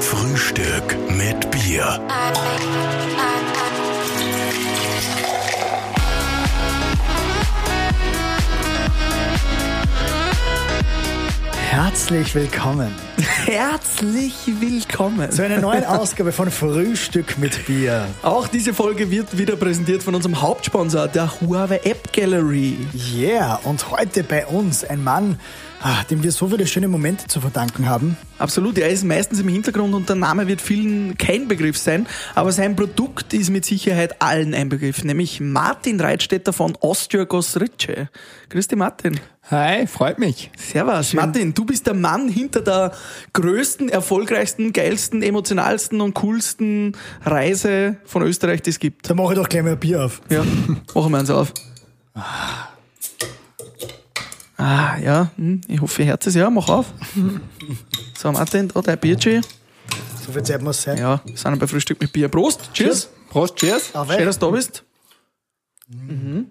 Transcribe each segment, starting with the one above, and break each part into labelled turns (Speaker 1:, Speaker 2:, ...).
Speaker 1: Frühstück mit Bier.
Speaker 2: Herzlich willkommen
Speaker 3: Herzlich willkommen.
Speaker 2: zu einer neuen Ausgabe von Frühstück mit Bier.
Speaker 3: Auch diese Folge wird wieder präsentiert von unserem Hauptsponsor, der Huawei App Gallery.
Speaker 2: Yeah, und heute bei uns ein Mann, ah, dem wir so viele schöne Momente zu verdanken haben.
Speaker 3: Absolut, er ist meistens im Hintergrund und der Name wird vielen kein Begriff sein, aber sein Produkt ist mit Sicherheit allen ein Begriff, nämlich Martin Reitstetter von Austria Gosrice. Grüß dich, Martin.
Speaker 4: Hi, freut mich.
Speaker 3: Servus. Martin, du bist der Mann hinter der größten, erfolgreichsten, geilsten, emotionalsten und coolsten Reise von Österreich, die es gibt.
Speaker 2: Da mache ich doch gleich mal ein Bier auf.
Speaker 3: Ja, machen wir uns auf. Ah, ja, hm, ich hoffe, ihr hört es ja, mach auf. So, Martin, da dein Bierchen.
Speaker 2: So viel Zeit muss sein.
Speaker 3: Ja, wir sind bei Frühstück mit Bier. Prost, cheers.
Speaker 4: Prost, cheers.
Speaker 2: Auf
Speaker 3: Schön, dass du da bist. Mhm.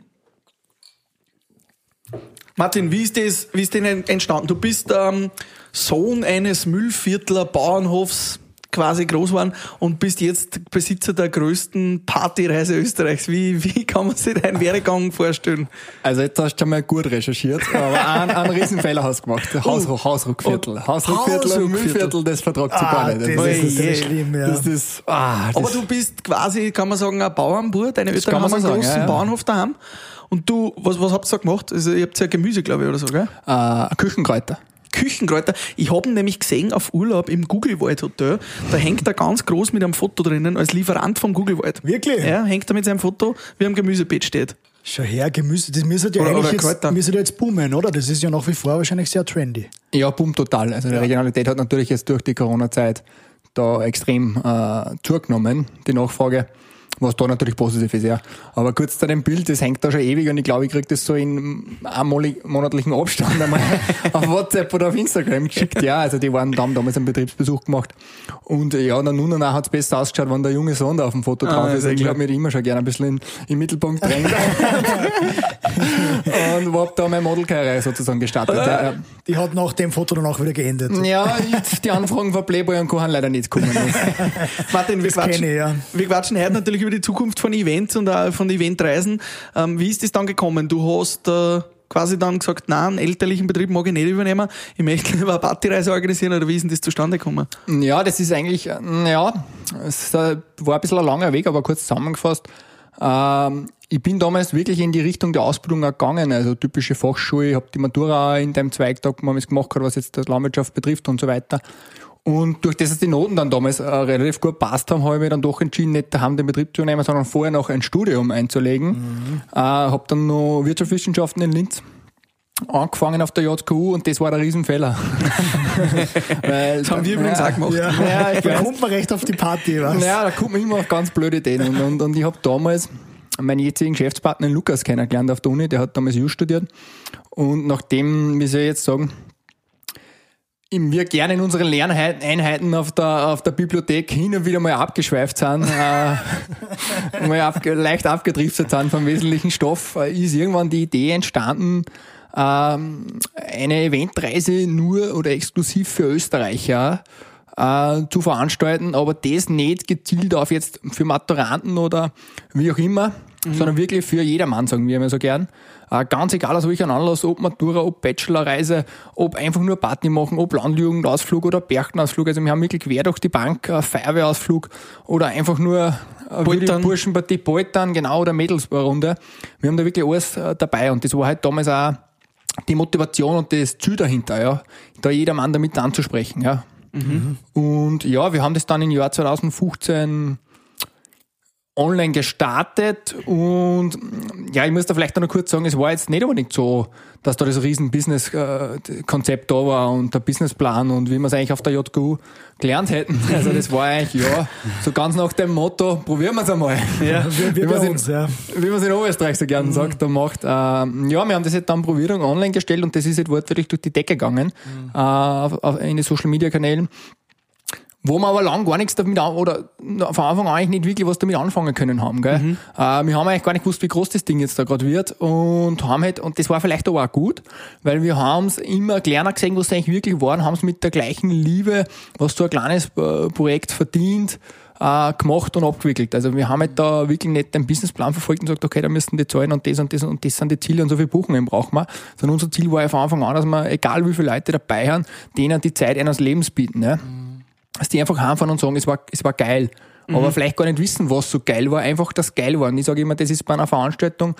Speaker 3: Martin, wie ist das, wie ist denn entstanden? Du bist ähm, Sohn eines Müllviertler Bauernhofs, quasi groß geworden und bist jetzt Besitzer der größten Partyreise Österreichs. Wie, wie kann man sich deinen Werdegang vorstellen?
Speaker 4: Also jetzt hast du schon mal gut recherchiert, aber einen, einen Riesenfehler hast du gemacht. Haus, Hausruckviertel. Hausruckviertel und
Speaker 3: Hausruckviertel.
Speaker 4: Müllviertel, das vertragt sich gar
Speaker 2: Ah,
Speaker 4: nicht.
Speaker 2: das
Speaker 4: Das,
Speaker 2: ist
Speaker 4: ist,
Speaker 2: sehr
Speaker 3: je.
Speaker 2: schlimm, ja.
Speaker 4: das ist, ah, das
Speaker 3: Aber du bist quasi, kann man sagen, ein Bauernbub. Deine Eltern haben einen
Speaker 4: sagen,
Speaker 3: großen
Speaker 4: ja, ja.
Speaker 3: Bauernhof daheim. Und du, was, was habt ihr da gemacht? Also, ihr habt ja Gemüse, glaube ich, oder so, gell?
Speaker 4: äh, Küchenkräuter.
Speaker 3: Küchenkräuter. Ich habe ihn nämlich gesehen auf Urlaub im Googlewald Hotel. Da hängt er ganz groß mit einem Foto drinnen als Lieferant vom Googlewald.
Speaker 2: Wirklich?
Speaker 3: Ja, hängt er mit seinem Foto, wie am Gemüsebeet steht.
Speaker 2: Schau her, Gemüse, das müsste ja
Speaker 3: Oder-
Speaker 2: eigentlich
Speaker 3: oder
Speaker 2: jetzt, müsste ja jetzt boomen, oder? Das ist ja nach wie vor wahrscheinlich sehr trendy.
Speaker 4: Ja, boom, total. Also die Regionalität hat natürlich jetzt durch die Corona-Zeit da extrem äh, zugenommen, die Nachfrage. Was da natürlich positiv ist, ja. Aber kurz zu dem Bild, das hängt da schon ewig und ich glaube, ich krieg das so in einmalig monatlichen Abstand einmal auf WhatsApp oder auf Instagram geschickt. Ja, also die waren, da haben damals einen Betriebsbesuch gemacht. Und äh, ja, dann nun und nach hat's besser ausgeschaut, wenn der junge Sohn da auf dem Foto drauf
Speaker 3: ja,
Speaker 4: ist. Ich habe mich immer schon gerne ein bisschen in, im Mittelpunkt drängt. und hab da meine Modelkarriere sozusagen gestartet. Ja, ja.
Speaker 2: Die hat nach dem Foto dann auch wieder geendet.
Speaker 4: Ja, die Anfragen von Playboy und Co. haben leider nicht gekommen.
Speaker 3: Martin, wir
Speaker 2: Das
Speaker 3: quatschen,
Speaker 2: ich, ja.
Speaker 3: wir quatschen heute natürlich über die Zukunft von Events und auch von Eventreisen. Ähm, wie ist das dann gekommen? Du hast äh, quasi dann gesagt, nein, einen elterlichen Betrieb mag ich nicht übernehmen. Ich möchte lieber eine Partyreise organisieren oder wie ist denn das zustande gekommen?
Speaker 4: Ja, das ist eigentlich, äh, ja, es äh, war ein bisschen ein langer Weg, aber kurz zusammengefasst. Ähm, ich bin damals wirklich in die Richtung der Ausbildung gegangen, also typische Fachschule, ich habe die Matura in dem Zweig da gemacht, was jetzt die Landwirtschaft betrifft und so weiter. Und durch das, dass die Noten dann damals äh, relativ gut passt haben, habe ich mich dann doch entschieden, nicht daheim den Betrieb zu nehmen, sondern vorher noch ein Studium einzulegen. Äh, habe dann noch Wirtschaftswissenschaften in Linz angefangen auf der JKU und das war der Riesenfehler. Weil,
Speaker 3: Das haben wir übrigens auch gemacht.
Speaker 2: Ja,
Speaker 4: Ja, ich
Speaker 2: da kommt man recht auf die Party, was?
Speaker 4: Ja, da kommt man immer auf ganz blöde Ideen. Und, und, und ich habe damals meinen jetzigen Geschäftspartner Lukas kennengelernt auf der Uni, der hat damals Jus studiert. Und nachdem, wie soll ich jetzt sagen, wir gerne in unseren Lerneinheiten auf der, auf der Bibliothek hin und wieder mal abgeschweift sind, äh, mal abge, leicht abgedriftet sind vom wesentlichen Stoff, äh, ist irgendwann die Idee entstanden, ähm, eine Eventreise nur oder exklusiv für Österreicher äh, zu veranstalten, aber das nicht gezielt auf jetzt für Maturanten oder wie auch immer, sondern wirklich für jedermann, sagen wir immer so gern. Äh, ganz egal aus welchem Anlass, ob Matura, ob Bachelorreise, ob einfach nur Party machen, ob Landjugendausflug oder Bergtenausflug. Also wir haben wirklich quer durch die Bank äh, Feuerwehrausflug oder einfach nur äh. Burschenpartie Poltern, genau, oder Mädelsrunde. Wir haben da wirklich alles äh, dabei und das war halt damals auch die Motivation und das Ziel dahinter, ja, da jedermann damit anzusprechen, ja. Und ja, wir haben das dann im Jahr 2015 online gestartet und ja, ich muss da vielleicht auch noch kurz sagen, es war jetzt nicht unbedingt so, dass da das riesen Business-Konzept da war und der Businessplan und wie wir es eigentlich auf der JGU gelernt hätten. Also das war eigentlich, ja, so ganz nach dem Motto, probieren wir es einmal.
Speaker 3: Ja.
Speaker 2: Wir, wir
Speaker 4: Wie man's
Speaker 2: bei
Speaker 4: in-
Speaker 2: ja.
Speaker 4: Man es in Oberösterreich so gerne sagt, und macht. Ähm, ja, wir haben das jetzt dann probiert und online gestellt und das ist jetzt wortwörtlich durch die Decke gegangen äh, auf, auf, in den Social Media Kanälen. Wo wir aber lang gar nichts damit an, oder von Anfang an eigentlich nicht wirklich was damit anfangen können haben. Gell? Mhm. Äh, wir haben eigentlich gar nicht gewusst, wie groß das Ding jetzt da gerade wird und haben halt, und das war vielleicht aber auch gut, weil wir haben es immer kleiner gesehen, was es eigentlich wirklich war, haben es mit der gleichen Liebe, was so ein kleines äh, Projekt verdient, äh, gemacht und abgewickelt. Also wir haben halt da wirklich nicht den Businessplan verfolgt und gesagt, okay, da müssen die zahlen und das und das und das sind die Ziele und so viele Buchungen brauchen wir. Sondern unser Ziel war von Anfang an, dass wir, egal wie viele Leute dabei haben, denen die Zeit eines Lebens bieten. Ne? Mhm dass die einfach heimfahren und sagen, es war, es war geil. Mhm. Aber vielleicht gar nicht wissen, was so geil war, einfach das geil war. Und ich sage immer, das ist bei einer Veranstaltung,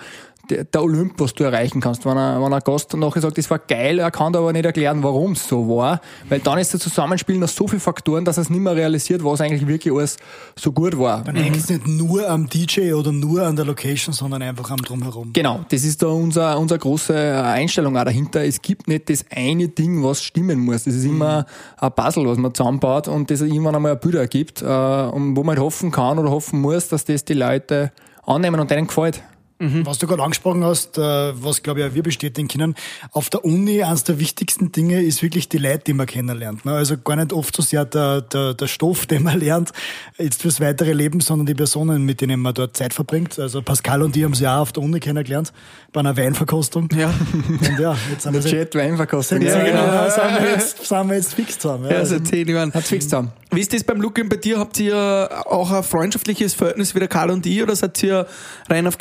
Speaker 4: der, Olymp, was du erreichen kannst. Wenn ein, wenn ein Gast nachher sagt, das war geil, er kann aber nicht erklären, warum es so war, weil dann ist das Zusammenspiel noch so viele Faktoren, dass er es nicht mehr realisiert, was eigentlich wirklich alles so gut war.
Speaker 2: Dann hängt es nicht nur am DJ oder nur an der Location, sondern einfach am Drumherum.
Speaker 4: Genau, das ist da unser, unsere große Einstellung auch dahinter. Es gibt nicht das eine Ding, was stimmen muss. Das ist immer mhm. ein Puzzle, was man zusammenbaut und das irgendwann einmal ein Bild ergibt, äh, wo man halt hoffen kann oder hoffen muss, dass das die Leute annehmen und denen gefällt.
Speaker 2: Mhm. Was du gerade angesprochen hast, äh, was glaube ich auch wir bestätigen können, auf der Uni eines der wichtigsten Dinge ist wirklich die Leute, die man kennenlernt. Ne? Also gar nicht oft so sehr der, der, der Stoff, den man lernt, jetzt fürs weitere Leben, sondern die Personen, mit denen man dort Zeit verbringt. Also Pascal und ich haben sie auch auf der Uni kennengelernt, bei einer Weinverkostung.
Speaker 4: Ja.
Speaker 2: Und ja, jetzt haben wir
Speaker 4: Chat Weinverkostung.
Speaker 2: Ja, ja, genau, ja, sind, wir jetzt, sind wir jetzt fix zusammen.
Speaker 3: Ja, ja also zehn Jahren.
Speaker 4: Hat's fix zusammen.
Speaker 3: Wie ist das beim Lukin bei dir? Habt ihr auch ein freundschaftliches Verhältnis wie der Karl und ich oder seid ihr rein auf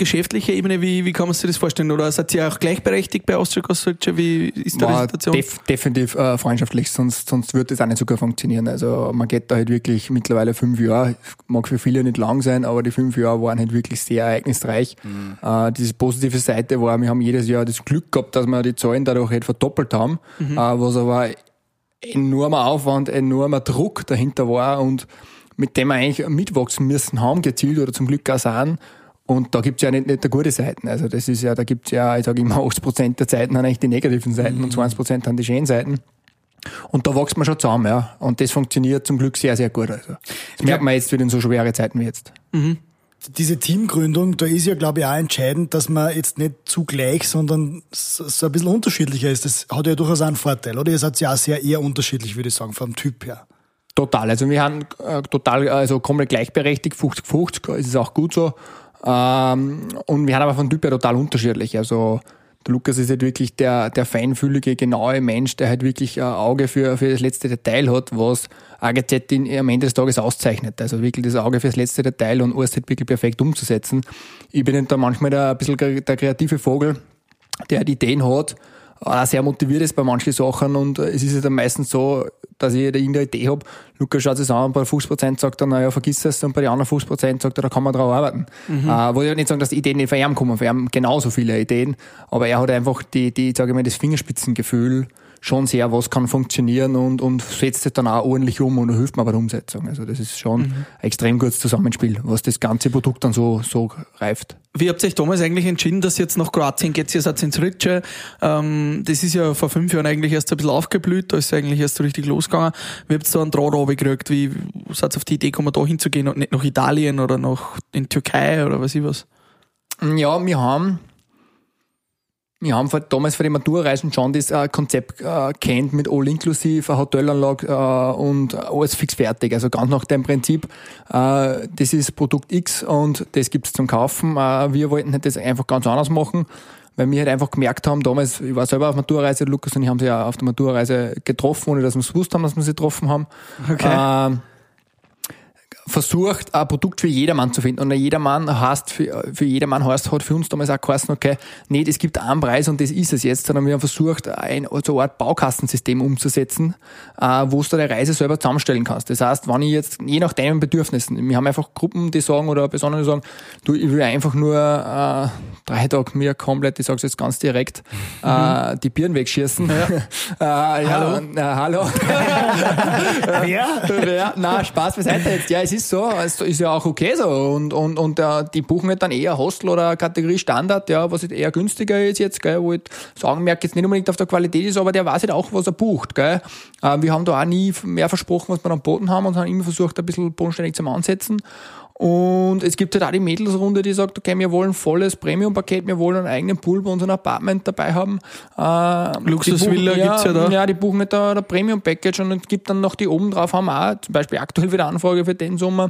Speaker 3: geschäftlicher Ebene? Wie, wie kann man sich das vorstellen? Oder seid ihr auch gleichberechtigt bei Austria Construction? Wie ist da die Situation?
Speaker 4: Def definitiv äh, freundschaftlich, sonst, sonst würde das auch nicht so gut funktionieren. Also man geht da halt wirklich mittlerweile fünf Jahre, mag für viele nicht lang sein, aber die fünf Jahre waren halt wirklich sehr ereignisreich. Mhm. Äh, diese positive Seite war, wir haben jedes Jahr das Glück gehabt, dass wir die Zahlen dadurch halt verdoppelt haben, mhm. äh, was aber enormer Aufwand, enormer Druck dahinter war und mit dem wir eigentlich mitwachsen müssen haben, gezielt oder zum Glück auch sind. Und da gibt's ja nicht, nicht gute Seiten. Also das ist ja, da gibt's ja, ich sage immer, 80% der Zeiten haben eigentlich die negativen Seiten mhm. und 20% haben die schönen Seiten. Und da wächst man schon zusammen, ja. Und das funktioniert zum Glück sehr, sehr gut. Also. Das merkt man jetzt wieder in so schwere Zeiten wie jetzt.
Speaker 2: Mhm. Diese Teamgründung, da ist ja, glaube ich, auch entscheidend, dass man jetzt nicht zugleich, sondern so ein bisschen unterschiedlicher ist. Das hat ja durchaus einen Vorteil, oder? Ihr seid ja auch sehr eher unterschiedlich, würde ich sagen, vom Typ her.
Speaker 4: Total. Also wir haben äh, total, also komplett gleichberechtigt, 50-50, ist auch gut so. Ähm, und wir haben aber von Typ her total unterschiedlich. Also der Lukas ist halt wirklich der, der feinfühlige, genaue Mensch, der halt wirklich ein Auge für, für das letzte Detail hat, was AGZ in, am Ende des Tages auszeichnet. Also wirklich das Auge für das letzte Detail und alles halt wirklich perfekt umzusetzen. Ich bin da manchmal der, ein bisschen der kreative Vogel, der halt Ideen hat, auch sehr motiviert ist bei manchen Sachen und es ist ja dann meistens so, dass ich irgendeine Idee habe. Lukas schaut sich an, bei 50% sagt er, naja, vergiss es, und bei den anderen 50% sagt er, da kann man drauf arbeiten. Mhm. Äh, wollte ich nicht sagen, dass die Ideen nicht von ihm kommen, von ihm genauso viele Ideen, aber er hat einfach die, die, sage ich mal, das Fingerspitzengefühl, schon sehr, was kann funktionieren und, und setzt es dann auch ordentlich um und hilft mir bei der Umsetzung. Also das ist schon mhm. ein extrem gutes Zusammenspiel, was das ganze Produkt dann so, so reift.
Speaker 3: Wie habt ihr euch damals eigentlich entschieden, dass ihr jetzt nach Kroatien geht? Ihr seid ins Ritsche. Ähm, das ist ja vor fünf Jahren eigentlich erst ein bisschen aufgeblüht, da ist eigentlich erst so richtig losgegangen. Wie habt ihr da einen Draht gekriegt? Wie seid ihr auf die Idee gekommen, da hinzugehen und nicht nach Italien oder nach in Türkei oder was ich was?
Speaker 4: Ja, wir haben wir haben damals für die Maturreisen schon das äh, Konzept äh, kennt mit all inklusive, Hotelanlage äh, und alles fix fertig. Also ganz nach dem Prinzip, äh, das ist Produkt X und das gibt's zum Kaufen. Äh, wir wollten das einfach ganz anders machen, weil wir halt einfach gemerkt haben, damals, ich war selber auf Maturreise, Lukas und ich haben sie ja auf der Maturreise getroffen, ohne dass wir es gewusst haben, dass wir sie getroffen haben. Okay. Äh, versucht, ein Produkt für jedermann zu finden. Und jedermann heißt, für, für jedermann heißt, hat für uns damals auch geheißen, okay, nicht, es gibt einen Preis und das ist es jetzt, sondern wir haben versucht, ein, so eine Art Baukastensystem umzusetzen, äh, wo du deine Reise selber zusammenstellen kannst. Das heißt, wenn ich jetzt, je nach deinen Bedürfnissen, wir haben einfach Gruppen, die sagen, oder Personen, die sagen, du, ich will einfach nur äh, drei Tage mir komplett, ich sag's jetzt ganz direkt, äh, die Birnen wegschießen. Ja. äh, ja, hallo? Äh, hallo. Wer? Wer? Na, Spaß beiseite jetzt. Ja, es ist so, es ist ja auch okay so. Und, und, und äh, die buchen halt dann eher Hostel oder Kategorie Standard, ja, was halt eher günstiger ist jetzt, gell, wo ich sagen merke, jetzt nicht unbedingt auf der Qualität ist, aber der weiß halt auch, was er bucht. Gell. Äh, wir haben da auch nie mehr versprochen, was wir am Boden haben und haben immer versucht, ein bisschen bodenständig zu ansetzen. Und es gibt halt auch die Mädelsrunde, die sagt, okay, wir wollen volles Premium-Paket, wir wollen einen eigenen Pool bei unserem Apartment dabei haben. Äh,
Speaker 3: Luxusvilla
Speaker 4: buchen-
Speaker 3: gibt's ja da.
Speaker 4: Ja, die buchen nicht da, der Premium-Package und es gibt dann noch die oben drauf, haben auch zum Beispiel aktuell wieder Anfrage für den Sommer.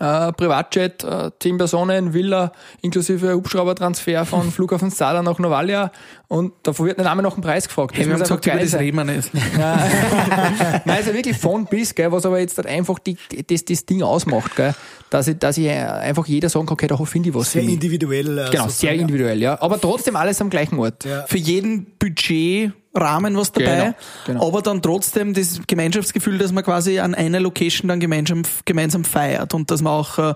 Speaker 4: Äh, Privatjet, äh, 10 Personen, Villa, inklusive Hubschraubertransfer von Flughafen Sala nach Novalia und davon wird nicht einmal nach dem Preis gefragt.
Speaker 3: Hey, wir haben
Speaker 4: muss
Speaker 3: gesagt,
Speaker 4: geil
Speaker 3: das reden wir nicht.
Speaker 4: Nein, also wirklich von bis, gell, was aber jetzt halt einfach die, das, das Ding ausmacht, gell, dass ich, dass ich einfach jeder sagen kann, okay, da finde ich was
Speaker 2: Sehr individuell. äh,
Speaker 4: Genau, sehr
Speaker 2: ja.
Speaker 4: individuell, ja. Aber trotzdem alles am gleichen Ort.
Speaker 2: Ja.
Speaker 3: Für jeden Budgetrahmen was dabei,
Speaker 4: Genau, genau.
Speaker 3: aber dann trotzdem das Gemeinschaftsgefühl, dass man quasi an einer Location dann gemeinsam, gemeinsam feiert und dass man auch, äh,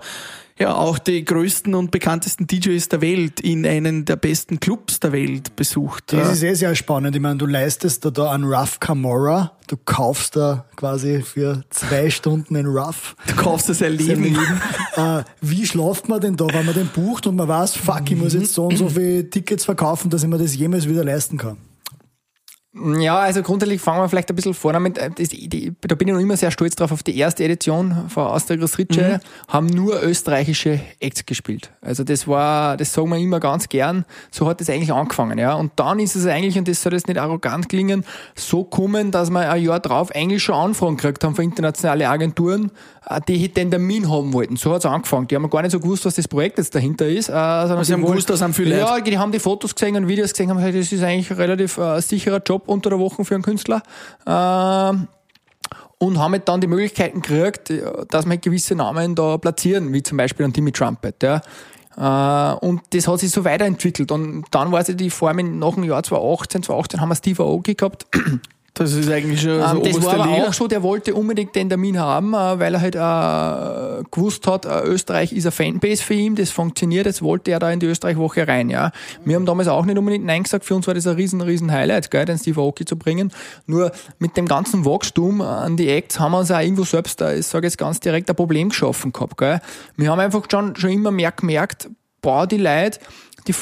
Speaker 3: ja, auch die größten und bekanntesten DJs der Welt in einen der besten Clubs der Welt besucht.
Speaker 2: Das ist eh sehr spannend. Ich meine, du leistest da, da einen Rough Camorra. Du kaufst da quasi für zwei Stunden einen Rough.
Speaker 3: Du kaufst das Erleben.
Speaker 2: äh, wie schlaft man denn da, wenn man den bucht und man weiß, fuck, ich muss jetzt so und so viele Tickets verkaufen, dass ich mir das jemals wieder leisten kann?
Speaker 4: Ja, also grundsätzlich fangen wir vielleicht ein bisschen vorne mit. äh, Das, die, da bin ich noch immer sehr stolz drauf. Auf die erste Edition von Austria Ritsche haben nur österreichische Acts gespielt. Also das war, das sagen wir immer ganz gern. So hat das eigentlich angefangen, ja. Und dann ist es eigentlich, und das soll jetzt nicht arrogant klingen, so kommen, dass wir ein Jahr drauf eigentlich schon Anfragen gekriegt haben von internationalen Agenturen, äh, die den Termin haben wollten. So hat es angefangen. Die haben gar nicht so gewusst, was das Projekt jetzt dahinter ist. Äh, sondern
Speaker 3: sie haben gewusst, da sind viele
Speaker 4: Ja, die haben die Fotos gesehen und Videos gesehen, haben gesagt, das ist eigentlich ein relativ äh, sicherer Job unter der Woche für einen Künstler. Ähm, und haben halt dann die Möglichkeiten gekriegt, äh, dass wir gewisse Namen da platzieren, wie zum Beispiel an Timmy Trumpet. Ja. Äh, Und das hat sich so weiterentwickelt. Und dann war sie die Form nach dem Jahr 2018, 2018 haben wir Steve Aoki gehabt.
Speaker 3: Das ist eigentlich schon so
Speaker 4: Ähm, das war aber
Speaker 3: Liga.
Speaker 4: auch so, der wollte unbedingt den Termin haben, äh, weil er halt äh, gewusst hat, äh, Österreich ist eine Fanbase für ihn, das funktioniert, jetzt wollte er da in die Österreich-Woche rein. Ja. Wir haben damals auch nicht unbedingt Nein gesagt, für uns war das ein riesen, riesen Highlight, gell, den Steve Aoki zu bringen. Nur mit dem ganzen Wachstum an die Acts haben wir uns auch irgendwo selbst, äh, ich sage jetzt ganz direkt, ein Problem geschaffen gehabt. Gell. Wir haben einfach schon, schon immer mehr gemerkt, boah, die Leute, die,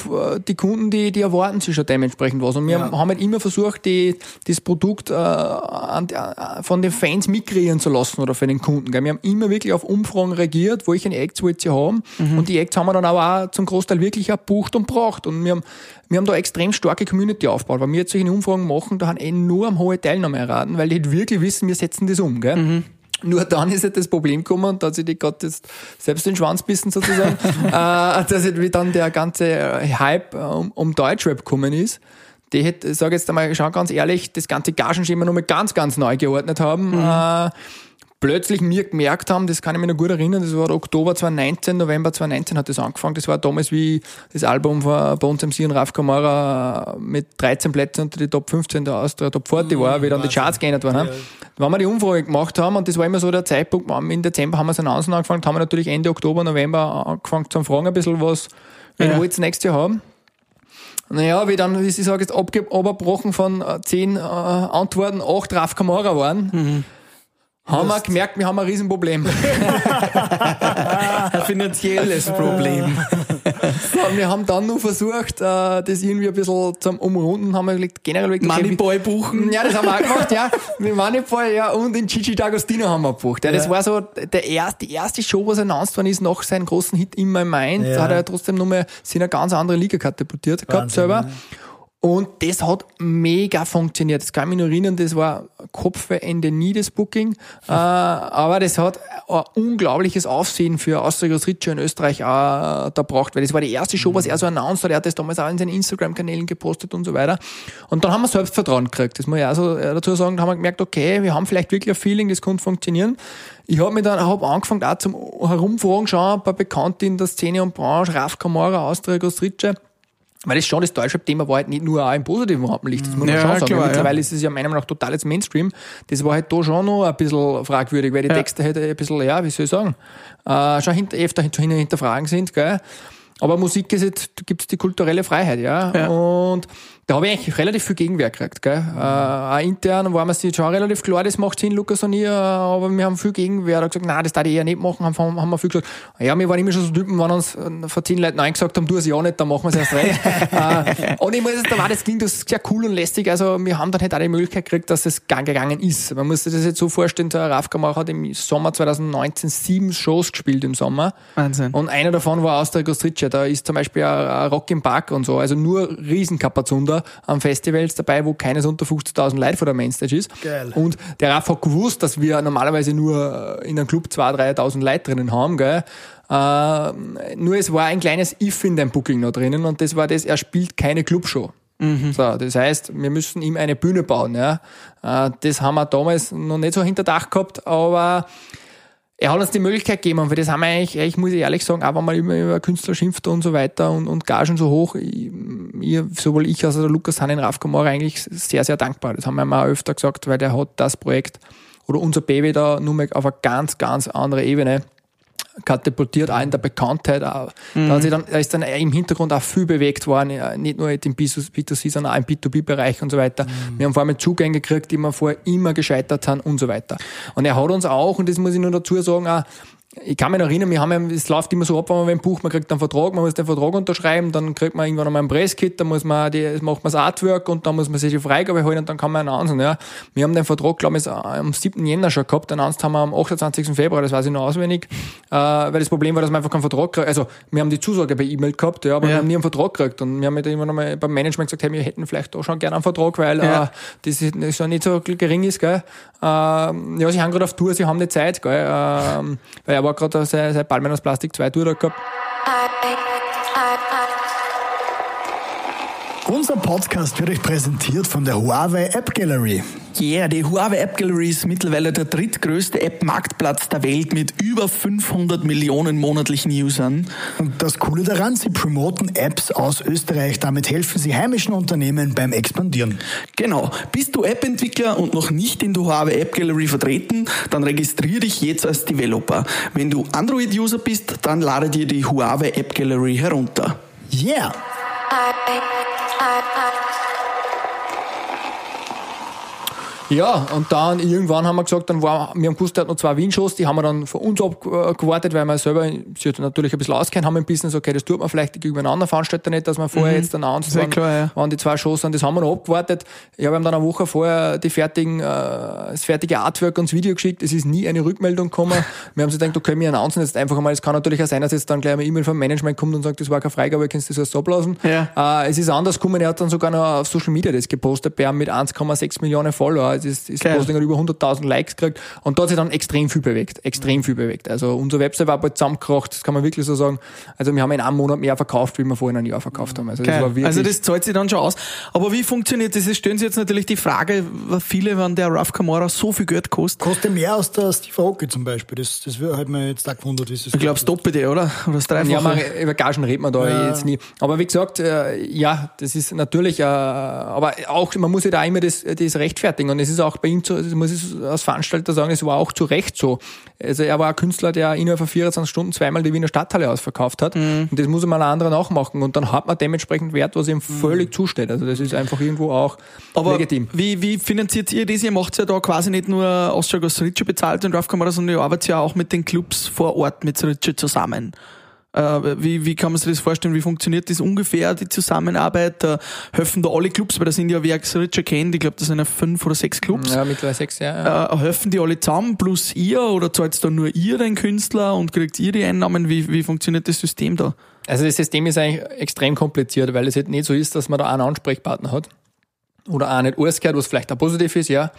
Speaker 4: die Kunden, die, die erwarten sich schon dementsprechend was. Und wir
Speaker 2: Ja.
Speaker 4: haben halt immer versucht, die, das Produkt äh, an, äh, von den Fans mitkreieren zu lassen oder für den Kunden. Gell. Wir haben immer wirklich auf Umfragen reagiert, welche Acts wollt ihr haben. Und die Acts haben wir dann aber auch zum Großteil wirklich auch gebucht und braucht. Und wir haben, wir haben da extrem starke Community aufgebaut. Weil wir jetzt solche Umfragen machen, da haben eh nur am hohe Teilnahme erraten, weil die halt wirklich wissen, wir setzen das um. Gell. Nur dann ist halt das Problem gekommen, und da hat sich die Gott jetzt selbst den Schwanz bissen sozusagen, äh, dass halt wie dann der ganze Hype um, um Deutschrap gekommen ist. Die hätte, ich sage jetzt einmal schon ganz ehrlich, das ganze Gagenschema nochmal ganz, ganz neu geordnet haben. Äh, plötzlich mir gemerkt haben, das kann ich mich noch gut erinnern, das war Oktober 2019, November 2019 hat das angefangen. Das war damals wie das Album von uns MC und Raf Kamara mit 13 Plätzen unter die Top 15 der Austria Top 40 war, wie dann die Charts geändert waren. ne? Wenn wir die Umfrage gemacht haben, und das war immer so der Zeitpunkt, im Dezember haben wir es announcen angefangen, haben wir natürlich Ende Oktober, November angefangen zu fragen ein bisschen was, wen
Speaker 3: Ja.
Speaker 4: wollt ihr nächstes Jahr haben? Naja, wie dann, wie ich sage, jetzt abge abgebrochen von äh, zehn äh, Antworten, acht Raf Kamara waren, haben wir gemerkt, wir haben ein Riesenproblem.
Speaker 3: Ein finanzielles Problem.
Speaker 4: Und wir haben dann nur versucht, äh, das irgendwie ein bisschen zum Umrunden, haben wir gelegt, generell wirklich
Speaker 3: Moneyboy buchen.
Speaker 4: Ja, das haben wir auch gemacht, ja. Mit Moneyboy, ja, und in Gigi D'Agostino haben wir gebucht. Ja, das
Speaker 2: Ja.
Speaker 4: war so der erste, die erste Show, was announced worden ist, nach seinem großen Hit in my mind.
Speaker 2: Ja.
Speaker 4: Da hat er trotzdem nochmal, in eine ganz andere Liga katapultiert gehabt selber.
Speaker 2: ja.
Speaker 4: Und das hat mega funktioniert. Das kann ich mich noch erinnern, das war Kopfende nie das Booking. äh, aber das hat ein unglaubliches Aufsehen für Austria Ritsche in Österreich auch da braucht, weil das war die erste Show, was er so announced hat. Er hat das damals auch in seinen Instagram-Kanälen gepostet und so weiter. Und dann haben wir Selbstvertrauen gekriegt. Das muss ich auch so äh, dazu sagen. Da haben wir gemerkt, okay, wir haben vielleicht wirklich ein Feeling, das könnte funktionieren. Ich habe mich dann hab angefangen auch zum Herumfragen schauen bei Bekannten in der Szene und Branche, Raf Kamara, Austria Ritsche. Weil das schon das Deutschrap-Thema war halt nicht nur auch im positiven Rampenlicht, das muss man
Speaker 3: Ja,
Speaker 4: schon sagen.
Speaker 3: klar, ja.
Speaker 4: Mittlerweile ist es ja meiner Meinung nach total jetzt Mainstream. Das war halt da schon noch ein bisschen fragwürdig, weil die
Speaker 3: Ja.
Speaker 4: Texte halt ein bisschen, ja, wie soll ich sagen, äh, schon hinter, öfter zu hin- hinterfragen sind, gell. Aber Musik ist jetzt, da gibt's die kulturelle Freiheit, ja?
Speaker 3: Ja.
Speaker 4: Und da habe ich eigentlich relativ viel Gegenwehr gekriegt. Gell? Mhm. Äh, auch intern war man sich schon relativ klar, das macht Sinn, Lukas und ich, aber wir haben viel Gegenwehr. Da gesagt, nein, das darf ich eher nicht machen, haben, haben wir viel gesagt. Ja, wir waren immer schon so Typen, wenn uns vor zehn Leuten Nein gesagt haben, du es ja nicht, dann machen wir es erst recht. äh, und ich muss da war das ging das sehr cool und lästig. Also wir haben dann halt auch die Möglichkeit gekriegt, dass es gang gegangen ist. Man muss sich das jetzt so vorstellen, der Rafkamar hat im Sommer 2019 sieben Shows gespielt im Sommer.
Speaker 3: Wahnsinn.
Speaker 4: Und einer davon war aus der Gostrice. Da ist zum Beispiel ein Rock im Park und so. Also nur Riesenkapazunder am Festivals dabei, wo keines unter 50.000 Leute vor der Mainstage ist.
Speaker 2: Geil.
Speaker 4: Und der Raf hat gewusst, dass wir normalerweise nur in einem Club 2.000, 3.000 Leute drinnen haben, gell. Äh, nur es war ein kleines If in dem Booking noch drinnen und das war das, er spielt keine Clubshow. Mhm. So, das heißt, wir müssen ihm eine Bühne bauen. Ja. Äh, das haben wir damals noch nicht so hinter Dach gehabt, aber er hat uns die Möglichkeit gegeben und für das haben wir eigentlich, ich muss ehrlich sagen, auch wenn man immer über Künstler schimpft und so weiter und, und Gagen so hoch, ich, sowohl ich als auch der Lukas sind in Raf Kamara eigentlich sehr, sehr dankbar. Das haben wir auch öfter gesagt, weil der hat das Projekt oder unser Baby da nur mal auf eine ganz, ganz andere Ebene katapultiert, auch in der Bekanntheit. Auch. Mhm. Da, dann, da ist dann im Hintergrund auch viel bewegt worden, nicht nur im B2C, sondern auch im B2B-Bereich und so weiter. Mhm. Wir haben vor allem Zugänge gekriegt, die wir vorher immer gescheitert haben und so weiter. Und er hat uns auch, und das muss ich nur dazu sagen, auch ich kann mich noch erinnern, wir haben ja, es läuft immer so ab, wenn man ein Buch, man kriegt einen Vertrag, man muss den Vertrag unterschreiben, dann kriegt man irgendwann einmal ein Presskit, dann muss man die, macht man das Artwork und dann muss man sich die Freigabe holen und dann kann man announcen, ja. Wir haben den Vertrag, glaube ich, am 7. Jänner schon gehabt, announced haben wir am 28. Februar, das weiß ich noch auswendig, äh, weil das Problem war, dass wir einfach keinen Vertrag kriegen, also, wir haben die Zusage bei E-Mail gehabt, ja, aber ja. wir haben nie einen Vertrag gekriegt und wir haben dann irgendwann einmal beim Management gesagt, hey, wir hätten vielleicht auch schon gerne einen Vertrag, weil, ja. äh, das ist, das ist nicht so gering ist, gell. Äh, ja, sie haben gerade auf Tour, sie haben die Zeit, gell, äh, weil er war gerade sehr, sehr Ballmann aus Plastik 2 Tour da gehabt.
Speaker 2: Unser Podcast wird euch präsentiert von der Huawei App Gallery.
Speaker 3: Yeah, die Huawei App Gallery ist mittlerweile der drittgrößte App-Marktplatz der Welt mit über 500 Millionen monatlichen Usern.
Speaker 2: Und das Coole daran, sie promoten Apps aus Österreich. Damit helfen sie heimischen Unternehmen beim Expandieren.
Speaker 3: Genau. Bist du App-Entwickler und noch nicht in der Huawei App Gallery vertreten, dann registriere dich jetzt als Developer. Wenn du Android-User bist, dann lade dir die Huawei App Gallery herunter.
Speaker 2: Yeah!
Speaker 4: I Ja, und dann irgendwann haben wir gesagt, dann war, wir haben gewusst, er hat noch zwei Wien-Shows, die haben wir dann von uns abgewartet, weil wir selber sich natürlich ein bisschen auskennen haben im Business, okay, das tut man vielleicht gegenüber einem anderen Veranstalter nicht, dass man vorher mhm. jetzt announced, wann, klar, ja. wann die zwei Shows sind, das haben wir noch abgewartet. Ich habe ihm dann eine Woche vorher die fertigen, äh, das fertige Artwork und das Video geschickt, es ist nie eine Rückmeldung gekommen. wir haben sich gedacht, okay, wir announcen jetzt einfach einmal, es kann natürlich auch sein, dass jetzt dann gleich eine E-Mail vom Management kommt und sagt, das war keine Freigabe, kannst du das erst ablassen. Ja. Äh, es ist anders gekommen, er hat dann sogar noch auf Social Media das gepostet, bei mit 1,6 Millionen Follower, das ist, ist Posting hat über 100.000 Likes gekriegt und da hat sich dann extrem viel bewegt, extrem viel bewegt. Also unsere Website war bald zusammengekracht, das kann man wirklich so sagen. Also wir haben in einem Monat mehr verkauft, wie wir vorhin ein Jahr verkauft haben.
Speaker 3: Also das, war wirklich also das zahlt sich dann schon aus. Aber wie funktioniert das? Es stellen sich jetzt natürlich die Frage, viele, wenn der Raf Kamara so viel Geld kostet.
Speaker 2: Kostet mehr als der Steve Aoki zum Beispiel. Das, das hat mir jetzt auch gewundert. Wie es
Speaker 3: ich glaube, das Doppelte, oder? Oder das Dreifache?
Speaker 4: Ja, man, über Gagen redet man da ja. jetzt nie. Aber wie gesagt, äh, ja, das ist natürlich, äh, aber auch, man muss ja da immer das, das rechtfertigen und es ist auch bei ihm so, das muss ich als Veranstalter sagen, es war auch zu Recht so. Also er war ein Künstler, der innerhalb von 24 Stunden zweimal die Wiener Stadthalle ausverkauft hat. Mhm. Und das muss mal ein anderer nachmachen. Und dann hat man dementsprechend Wert, was ihm mhm. völlig zusteht. Also das ist einfach irgendwo auch
Speaker 3: Aber
Speaker 4: legitim.
Speaker 3: Wie, wie finanziert ihr das? Ihr macht ja da quasi nicht nur Austria Srice bezahlt und Raufkamera, sondern ihr arbeitet ja auch mit den Clubs vor Ort mit Srice zusammen. Äh, wie, wie kann man sich das vorstellen? Wie funktioniert das ungefähr, die Zusammenarbeit? Äh, helfen da alle Clubs, weil da sind ja, wie Richard kennt, ich glaube, das sind ja fünf oder sechs Clubs.
Speaker 4: Ja, mittlerweile sechs, ja. ja.
Speaker 3: Äh, helfen die alle zusammen plus ihr oder zahlt da nur ihr den Künstler und kriegt ihr die Einnahmen? Wie, wie funktioniert das System da?
Speaker 4: Also das System ist eigentlich extrem kompliziert, weil es halt nicht so ist, dass man da einen Ansprechpartner hat oder auch nicht alles gehört, was vielleicht auch positiv ist, ja,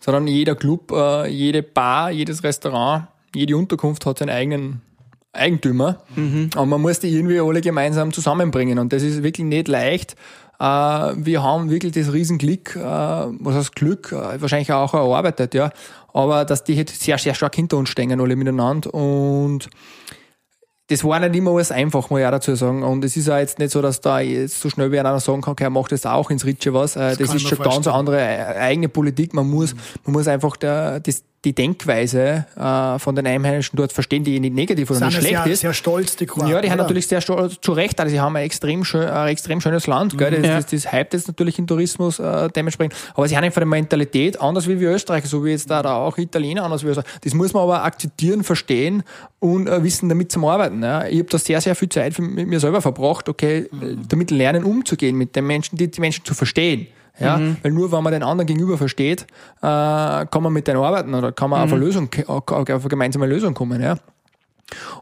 Speaker 4: sondern jeder Club, jede Bar, jedes Restaurant, jede Unterkunft hat seinen eigenen Eigentümer. Mhm. Und man muss die irgendwie alle gemeinsam zusammenbringen. Und das ist wirklich nicht leicht. Äh, wir haben wirklich das Riesenglück, äh, was heißt Glück, äh, wahrscheinlich auch erarbeitet, ja. Aber dass die halt sehr, sehr stark hinter uns stehen, alle miteinander. Und das war nicht immer alles einfach, muss ich auch dazu sagen. Und es ist auch jetzt nicht so, dass da jetzt so schnell wie einer sagen kann, okay, er macht das auch ins Ritsche was. Das, das ist schon ganz eine andere eigene Politik. Man muss, man muss einfach der, das, die Denkweise äh, von den Einheimischen dort verstehen, die nicht negativ oder
Speaker 2: Sind
Speaker 4: nicht schlecht
Speaker 2: sehr,
Speaker 4: ist.
Speaker 2: sehr stolz, die Kroaten.
Speaker 4: Ja, die haben
Speaker 2: oder?
Speaker 4: natürlich sehr stolz, zu Recht, also sie haben ein extrem, schön, ein extrem schönes Land, gell? Das,
Speaker 3: Ja.
Speaker 4: das, das hype jetzt natürlich in Tourismus äh, dementsprechend, aber sie haben einfach eine Mentalität anders wie wir Österreicher, so wie jetzt da, da auch Italiener anders wie Österreicher. Das muss man aber akzeptieren, verstehen und äh, wissen, damit zum Arbeiten. Ja? Ich habe da sehr, sehr viel Zeit für, mit mir selber verbracht, okay, äh, damit lernen umzugehen mit den Menschen, die, die Menschen zu verstehen. Ja, weil nur wenn man den anderen gegenüber versteht, äh, kann man mit denen arbeiten oder kann man auf, eine Lösung, auf eine gemeinsame Lösung kommen. Ja.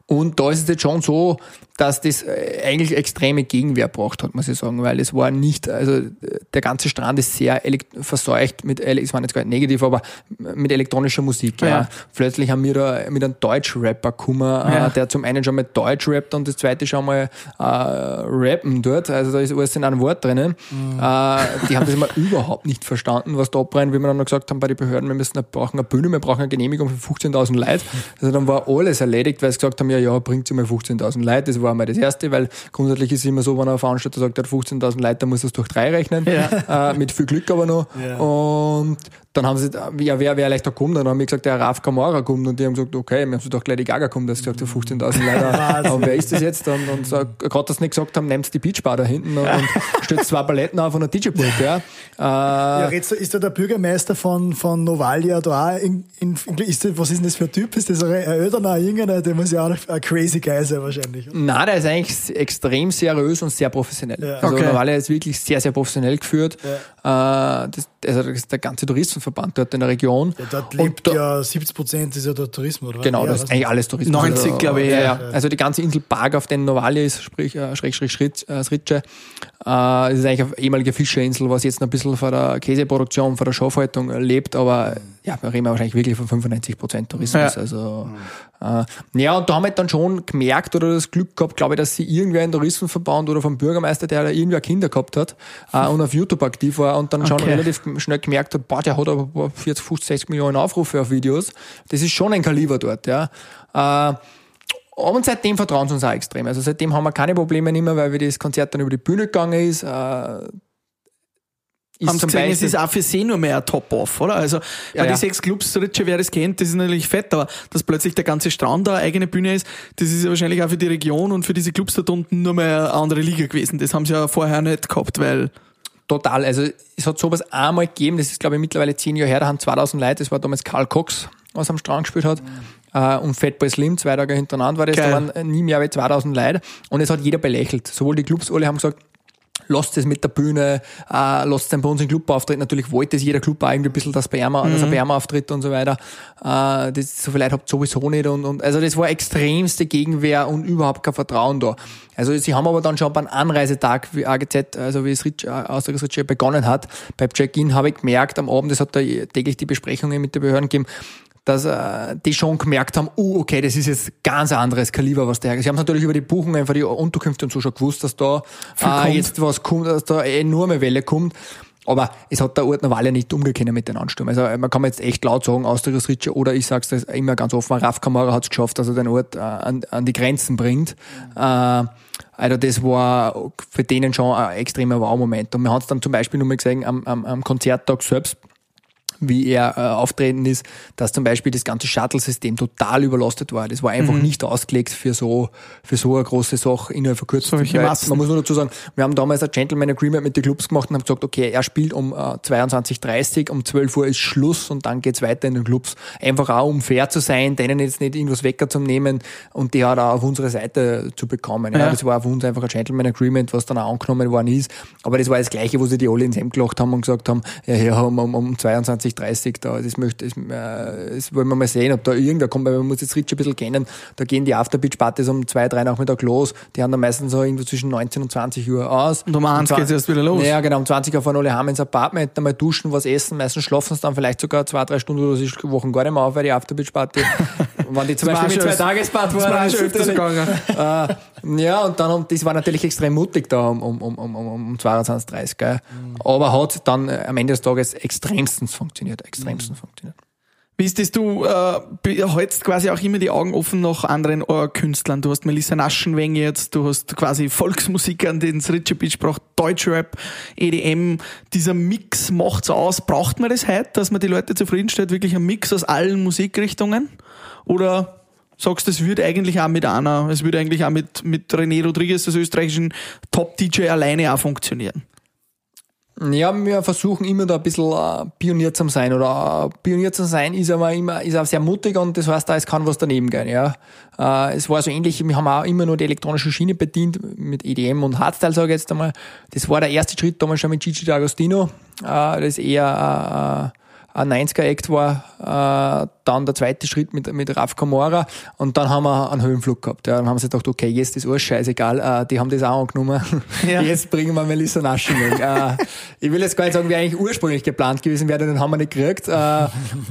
Speaker 4: Und da ist es jetzt schon so, dass das äh, eigentlich extreme Gegenwehr braucht hat, muss ich sagen, weil es war nicht, also äh, der ganze Strand ist sehr verseucht mit, es war jetzt gar nicht negativ, aber mit elektronischer Musik. Ja.
Speaker 3: Ja.
Speaker 4: Plötzlich haben wir da mit einem Deutsch-Rapper gekommen,
Speaker 3: Ja.
Speaker 4: äh, der zum einen schon mal Deutsch rappt und das zweite schon mal äh, rappen dort. Also da ist alles in einem Wort drinnen.
Speaker 3: Mhm.
Speaker 4: Äh, die haben das immer überhaupt nicht verstanden, was da abbrennt, wie wir dann noch gesagt haben bei den Behörden, wir müssen, wir brauchen eine Bühne, wir brauchen eine Genehmigung für 15.000 Leute. Also dann war alles erledigt, weil sie gesagt haben, ja, ja, bringt sie mal 15.000 Leute. Das war mal das Erste, weil grundsätzlich ist es immer so, wenn ein Veranstalter sagt, er hat 15.000 Leute, dann muss er es durch drei rechnen. Äh, mit viel Glück aber noch.
Speaker 2: Ja.
Speaker 4: Und dann haben sie, ja, wer, wer leichter kommt, dann haben wir gesagt, der Raf Kamara kommt und die haben gesagt, okay, wir haben gesagt, Lady Gaga kommt, das gesagt, 15.000 Leute. Aber wer ist das jetzt? Und, und so, gerade dass sie nicht gesagt haben, nehmt die Beachbar da hinten und, und stellt zwei Paletten auf und ein DJ-Pult, ja. Äh,
Speaker 2: Ja, redst ist da der Bürgermeister von, von Novalia da auch in, in, ist das, was ist denn das für ein Typ? Ist das ein Öderner, ein Jüngerer? Der muss ja auch ein crazy guy sein wahrscheinlich.
Speaker 4: Nein, der ist eigentlich extrem seriös und sehr professionell.
Speaker 2: Ja.
Speaker 4: Also
Speaker 3: Okay.
Speaker 4: Normalia ist wirklich sehr, sehr professionell geführt. Äh, das, also das ist der ganze Touristenverband dort in der Region.
Speaker 2: Ja, dort
Speaker 4: Und
Speaker 2: lebt
Speaker 4: da-
Speaker 2: ja 70 Prozent ist ja der Tourismus, oder?
Speaker 4: Genau,
Speaker 2: ja,
Speaker 4: das ist eigentlich alles Tourismus.
Speaker 3: 90,
Speaker 4: Also,
Speaker 3: glaube ich,
Speaker 4: Ja,
Speaker 3: ja.
Speaker 4: ja. Also die ganze Insel Park, auf den Novalia ist, sprich, äh, Schrägstrich Schritt, äh, Sritsche, äh, das ist eigentlich eine ehemalige Fischerinsel, was jetzt noch ein bisschen von der Käseproduktion, von der Schafhaltung lebt, aber ja, wir reden wahrscheinlich wirklich von 95 Prozent Tourismus.
Speaker 3: Ja.
Speaker 4: Also, äh, ja, und da haben wir dann schon gemerkt oder das Glück gehabt, glaube ich, dass sie irgendwer in Tourismusverband oder vom Bürgermeister, der da irgendwie Kinder gehabt hat äh, und auf YouTube aktiv war und dann schon
Speaker 3: Okay.
Speaker 4: relativ schnell gemerkt hat, boah, der hat aber 40, 50, 60 Millionen Aufrufe auf Videos. Das ist schon ein Kaliber dort, ja. Äh, und seitdem vertrauen sie uns auch extrem. Also seitdem haben wir keine Probleme mehr, weil wir das Konzert dann über die Bühne gegangen ist. Äh, ist
Speaker 3: haben sie
Speaker 4: zum
Speaker 3: gesehen, es
Speaker 4: Beispiel-
Speaker 3: ist auch für sie nur mehr ein Top-Off, oder? Also,
Speaker 4: Ja,
Speaker 3: weil
Speaker 4: ja.
Speaker 3: die sechs Clubs, Ritsche, wer das kennt, das ist natürlich fett, aber dass plötzlich der ganze Strand da eine eigene Bühne ist, das ist ja wahrscheinlich auch für die Region und für diese Clubs dort unten nur mehr eine andere Liga gewesen. Das haben sie ja vorher nicht gehabt, weil,
Speaker 4: Total. Also es hat sowas einmal gegeben, das ist glaube ich mittlerweile zehn Jahre her, da haben 2000 Leute, das war damals Karl Cox, was am Strand gespielt hat. Äh, und Fatboy Slim, zwei Tage hintereinander war das,
Speaker 3: Geil.
Speaker 4: da waren nie mehr als 2000 Leute. Und es hat jeder belächelt. Sowohl die Clubs, alle haben gesagt, lasst es mit der Bühne, äh, lasst es bei uns im Club auftreten. Natürlich wollte es jeder Club irgendwie ein bisschen, dass, bei ihm, dass er bei ihm auftritt und so weiter. Äh, das, so viele Leute habt ihr sowieso nicht. Und, und, also das war extremste Gegenwehr und überhaupt kein Vertrauen da. Also sie haben aber dann schon beim Anreisetag, wie AGZ, also wie es äh, Rich begonnen hat, beim Check-in habe ich gemerkt, am Abend, das hat da täglich die Besprechungen mit den Behörden gegeben, dass äh, die schon gemerkt haben, uh, okay, das ist jetzt ganz anderes Kaliber, was der. Sie haben natürlich über die Buchungen, für die Unterkünfte und so schon gewusst, dass da äh, jetzt was kommt, dass da eine enorme Welle kommt. Aber es hat der Ort Walle nicht umgekehrt mit den Ansturm. Also man kann jetzt echt laut sagen, Austrias Ritsche, oder ich sag's das immer ganz offen, Raf Kamara hat es geschafft, dass er den Ort äh, an, an die Grenzen bringt. Äh, also das war für denen schon ein extremer Wow-Moment. Und wir haben es dann zum Beispiel nur mal gesehen am, am, am Konzerttag selbst, wie er äh, auftreten ist, dass zum Beispiel das ganze Shuttle-System total überlastet war. Das war einfach
Speaker 3: Mhm.
Speaker 4: nicht ausgelegt für so, für so eine große Sache innerhalb von kürzester Zeit.
Speaker 3: Massen.
Speaker 4: Man muss nur dazu sagen, wir haben damals ein Gentleman Agreement mit den Clubs gemacht und haben gesagt, okay, er spielt um äh, 22.30 um 12 Uhr ist Schluss und dann geht's weiter in den Clubs. Einfach auch, um fair zu sein, denen jetzt nicht irgendwas wegzunehmen und die hat auch auf unsere Seite zu bekommen. Ja.
Speaker 3: Ja.
Speaker 4: Das war für uns einfach ein Gentleman Agreement, was dann auch angenommen worden ist. Aber das war das Gleiche, wo sie die alle ins Hemd gelacht haben und gesagt haben, ja, ja, um, um, um 22.30 da, das möchte, das, äh, das wollen wir mal sehen, ob da irgendwer kommt, weil man muss jetzt Rich ein bisschen kennen. Da gehen die Afterbeach-Partys um zwei, drei Nachmittag los. Die haben dann meistens so irgendwo zwischen 19 und 20 Uhr aus.
Speaker 3: Und um eins
Speaker 4: zwa-
Speaker 3: geht's erst wieder los.
Speaker 4: Ja, genau, um 20 Uhr fahren alle heim ins Apartment, einmal duschen, was essen, meistens schlafen sie dann vielleicht sogar zwei, drei Stunden oder sie Wochen gar nicht mehr auf, weil die Afterbeach-Party, wenn die zum
Speaker 3: Das
Speaker 4: Beispiel mit zwei Tagesbad
Speaker 3: war
Speaker 4: waren,
Speaker 3: schon öfters gegangen.
Speaker 4: äh, ja, und dann, und das war natürlich extrem mutig da um, um, um, um, um 22.30 gell. Aber hat dann äh, am Ende des Tages extremstens funktioniert, extremstens funktioniert.
Speaker 3: Wie ist das, du äh, hältst quasi auch immer die Augen offen nach anderen äh, Künstlern. Du hast Melissa Naschenweng jetzt, du hast quasi Volksmusik, an den Richie Beach braucht, Deutschrap, EDM. Dieser Mix macht's aus. Braucht man das heute, dass man die Leute zufriedenstellt? Wirklich ein Mix aus allen Musikrichtungen? Oder sagst es würde eigentlich auch mit einer, es würde eigentlich auch mit, mit René Rodriguez, des österreichischen Top-DJ, alleine auch funktionieren?
Speaker 4: Ja, wir versuchen immer da ein bisschen äh, Pionier zu sein. Oder äh, Pionier zu sein ist aber immer ist auch sehr mutig und das heißt, da es kann was daneben gehen. Ja. Äh, es war so ähnlich, wir haben auch immer nur die elektronische Schiene bedient mit EDM und Hardstyle, sage ich jetzt einmal. Das war der erste Schritt damals schon mit Gigi D'Agostino. Das eher ein 90er-Act war, dann der zweite Schritt mit, mit Raf Kamora und dann haben wir einen Höhenflug gehabt. Ja. Dann haben sie gedacht, okay, jetzt ist alles scheißegal, äh, die haben das auch angenommen. Ja. Jetzt bringen wir Melissa Naschen weg. äh, ich will jetzt gar nicht sagen, wie eigentlich ursprünglich geplant gewesen wäre, den haben wir nicht gekriegt. Äh,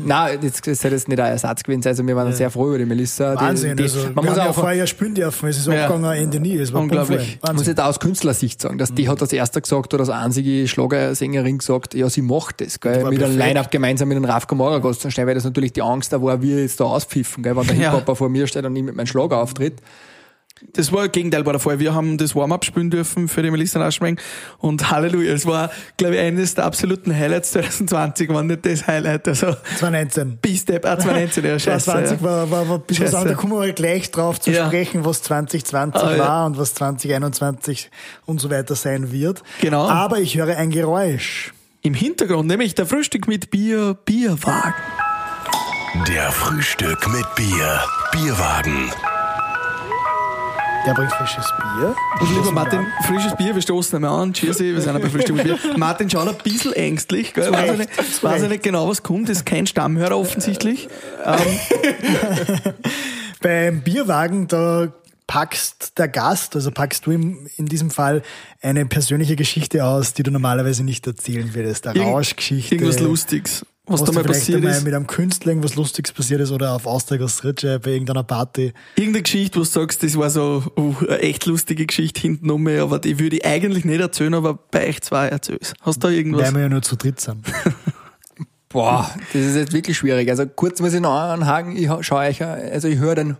Speaker 4: nein, das, das soll jetzt nicht ein Ersatz gewesen sein, also wir waren ja. sehr froh über die Melissa.
Speaker 2: Wahnsinn,
Speaker 4: die,
Speaker 2: also, man muss auch vorher ja spielen dürfen, es ist ja. abgegangen, Ende nie. Es war
Speaker 3: unglaublich.
Speaker 4: Ich muss jetzt aus Künstlersicht sagen, dass die hat als erster gesagt oder als einzige Schlagersängerin gesagt, ja, sie macht das, gell, mit einem Line-Up gemeinsam mit dem Raf Kamora zu stellen, weil das natürlich die Angst da war, wie jetzt da auspfiffen, gell, wenn der ja. Hip-Hopper vor mir steht und ich mit meinem Schlager auftritt.
Speaker 3: Das war das Gegenteil war der Fall. Wir haben das Warm-up spielen dürfen für die Melissa Naschmeng und Halleluja. Es war, glaube ich, eines der absoluten Highlights 2020, war nicht das Highlight. Also
Speaker 2: 2019.
Speaker 3: B-Step, ah, 2019, ja, scheiße.
Speaker 2: 2020 war, war, war ein bisschen was anderes. Da kommen wir gleich drauf zu ja. sprechen, was 2020 ah, ja. war und was 2021 und so weiter sein wird.
Speaker 3: Genau.
Speaker 2: Aber ich höre ein Geräusch.
Speaker 3: Im Hintergrund, nämlich der Frühstück mit Bier, Bierwagen.
Speaker 1: Der Frühstück mit Bier. Bierwagen.
Speaker 2: Der bringt frisches Bier.
Speaker 3: Und lieber Martin, frisches Bier, wir stoßen einmal an. Cheers, wir sind bei Frühstück mit Bier. Martin schaut ein bisschen ängstlich, gell? Weiß, nicht, weiß nicht genau, was kommt. Das ist kein Stammhörer offensichtlich.
Speaker 2: Ähm. Beim Bierwagen, da packst der Gast, also packst du in, in diesem Fall eine persönliche Geschichte aus, die du normalerweise nicht erzählen würdest. Eine
Speaker 3: Irgend,
Speaker 2: Rauschgeschichte.
Speaker 3: Irgendwas Lustiges was,
Speaker 2: was
Speaker 3: da mal passiert
Speaker 2: ist. mit einem Künstler irgendwas Lustiges passiert ist oder auf Austria Ritche bei irgendeiner Party.
Speaker 3: Irgendeine Geschichte, wo du sagst, das war so uh, eine echt lustige Geschichte hinten um mich, aber die würde ich eigentlich nicht erzählen, aber bei euch zwei erzählst. Hast du da irgendwas?
Speaker 2: Weil wir ja nur zu dritt sind.
Speaker 4: Boah, das ist jetzt wirklich schwierig. Also kurz muss ich noch anhaken, ich schaue euch, also ich höre den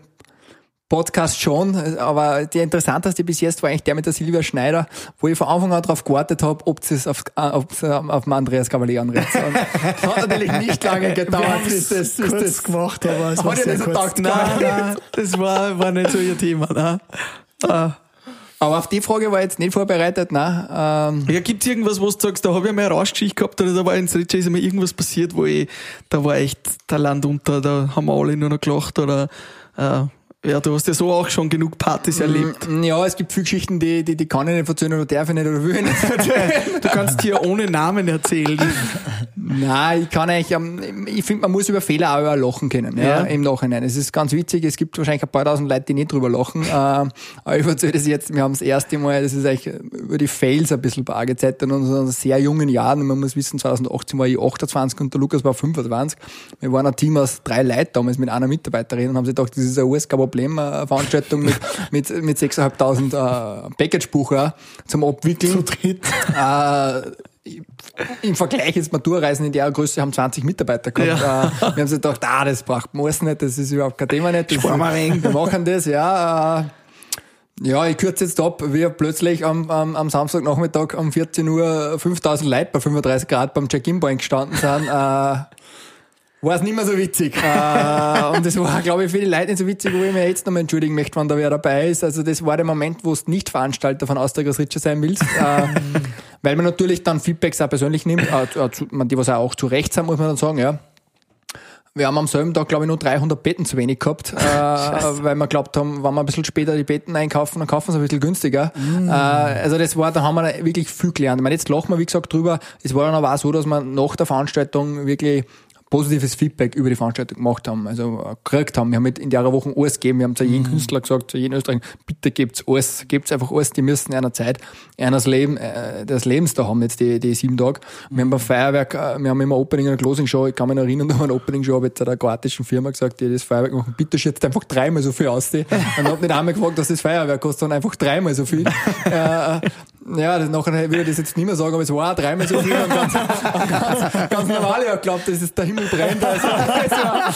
Speaker 4: Podcast schon, aber der interessanteste bis jetzt war eigentlich der mit der Silvia Schneider, wo ich von Anfang an darauf gewartet habe, ob es auf, ob auf den Andreas Cavalier anredet. Das hat natürlich nicht lange gedauert,
Speaker 2: bis das, bis kurz das gemacht aber es war sehr
Speaker 3: kurz. Takt, nein, nein, das war, war nicht so ihr Thema. Nein. Ah.
Speaker 4: Aber auf die Frage war ich jetzt nicht vorbereitet, nein.
Speaker 3: Ähm. Ja, gibt's irgendwas, wo du sagst, da habe ich mal eine Rauschgeschichte gehabt oder da war in Stretcher ist einmal irgendwas passiert, wo ich, da war echt der Land unter, da haben wir alle nur noch gelacht oder äh, ja, du hast ja so auch schon genug Partys erlebt.
Speaker 4: Mm, ja, es gibt viele Geschichten, die, die, die kann ich nicht erzählen oder darf ich nicht oder will ich nicht erzählen.
Speaker 3: du kannst hier ohne Namen erzählen.
Speaker 4: Nein, ich kann eigentlich, ähm, ich finde, man muss über Fehler auch lachen können, ja, ja, im Nachhinein. Es ist ganz witzig, es gibt wahrscheinlich ein paar tausend Leute, die nicht drüber lachen, äh, aber ich erzähle das jetzt, wir haben das erste Mal, das ist eigentlich über die Fails ein bisschen gezeigt in unseren sehr jungen Jahren. Man muss wissen, 2018 war ich 28 und der Lukas war 25. Wir waren ein Team aus drei Leuten damals mit einer Mitarbeiterin und haben sich gedacht, das ist ein USK Problem, eine Veranstaltung mit, mit, mit 6.500 äh, Package-Bucher zum Abwickeln.
Speaker 2: Zu dritt.
Speaker 4: Äh, im Vergleich jetzt Maturreisen in der Größe haben 20 Mitarbeiter gehabt. Ja. Äh, wir haben sich gedacht, ah, das braucht man alles nicht, das ist überhaupt kein Thema nicht. Das, wir machen das, ja. Äh, ja, ich kürze jetzt ab. Wir plötzlich am, am, am Samstagnachmittag um 14 Uhr 5000 Leute bei 35 Grad beim Check-in-Point gestanden sind. Äh, war es nicht mehr so witzig. äh, und das war, glaube ich, für die Leute nicht so witzig, wo ich mir jetzt nochmal entschuldigen möchte, wenn da wer dabei ist. Also das war der Moment, wo du nicht Veranstalter von Austria Richer sein willst. Äh, weil man natürlich dann Feedbacks auch persönlich nimmt, äh, äh die was auch zu Recht sind, muss man dann sagen, ja. Wir haben am selben Tag, glaube ich, nur 300 Betten zu wenig gehabt, äh, weil wir glaubt haben, wenn wir ein bisschen später die Betten einkaufen, dann kaufen sie ein bisschen günstiger. Mm. Also das war, da haben wir wirklich viel gelernt. Ich meine, jetzt lachen wir, wie gesagt, drüber. Es war dann aber auch so, dass man nach der Veranstaltung wirklich positives Feedback über die Veranstaltung gemacht haben, also äh, gekriegt haben. Wir haben in der Woche alles gegeben. Wir haben zu jedem mhm. Künstler gesagt, zu jedem Österreicher, bitte gebt's alles, gebt's einfach alles. Die müssen in einer Zeit eines Leben, äh, des Lebens da haben, jetzt die, die sieben Tage. Wir haben ein Feuerwerk, äh, wir haben immer Opening und Closing Show. Ich kann mich erinnern, da war ein Opening Show, habe jetzt einer kroatischen Firma gesagt, die das Feuerwerk machen, bitte schätzt einfach dreimal so viel aus. Und habe nicht einmal gefragt, dass das Feuerwerk kostet, sondern einfach dreimal so viel. äh, Ja, das, nachher würde ich das jetzt nicht mehr sagen, aber es war dreimal so viel und ganz, ganz, ganz normal. Ich habe geglaubt, dass es der Himmel brennt. Also, es war,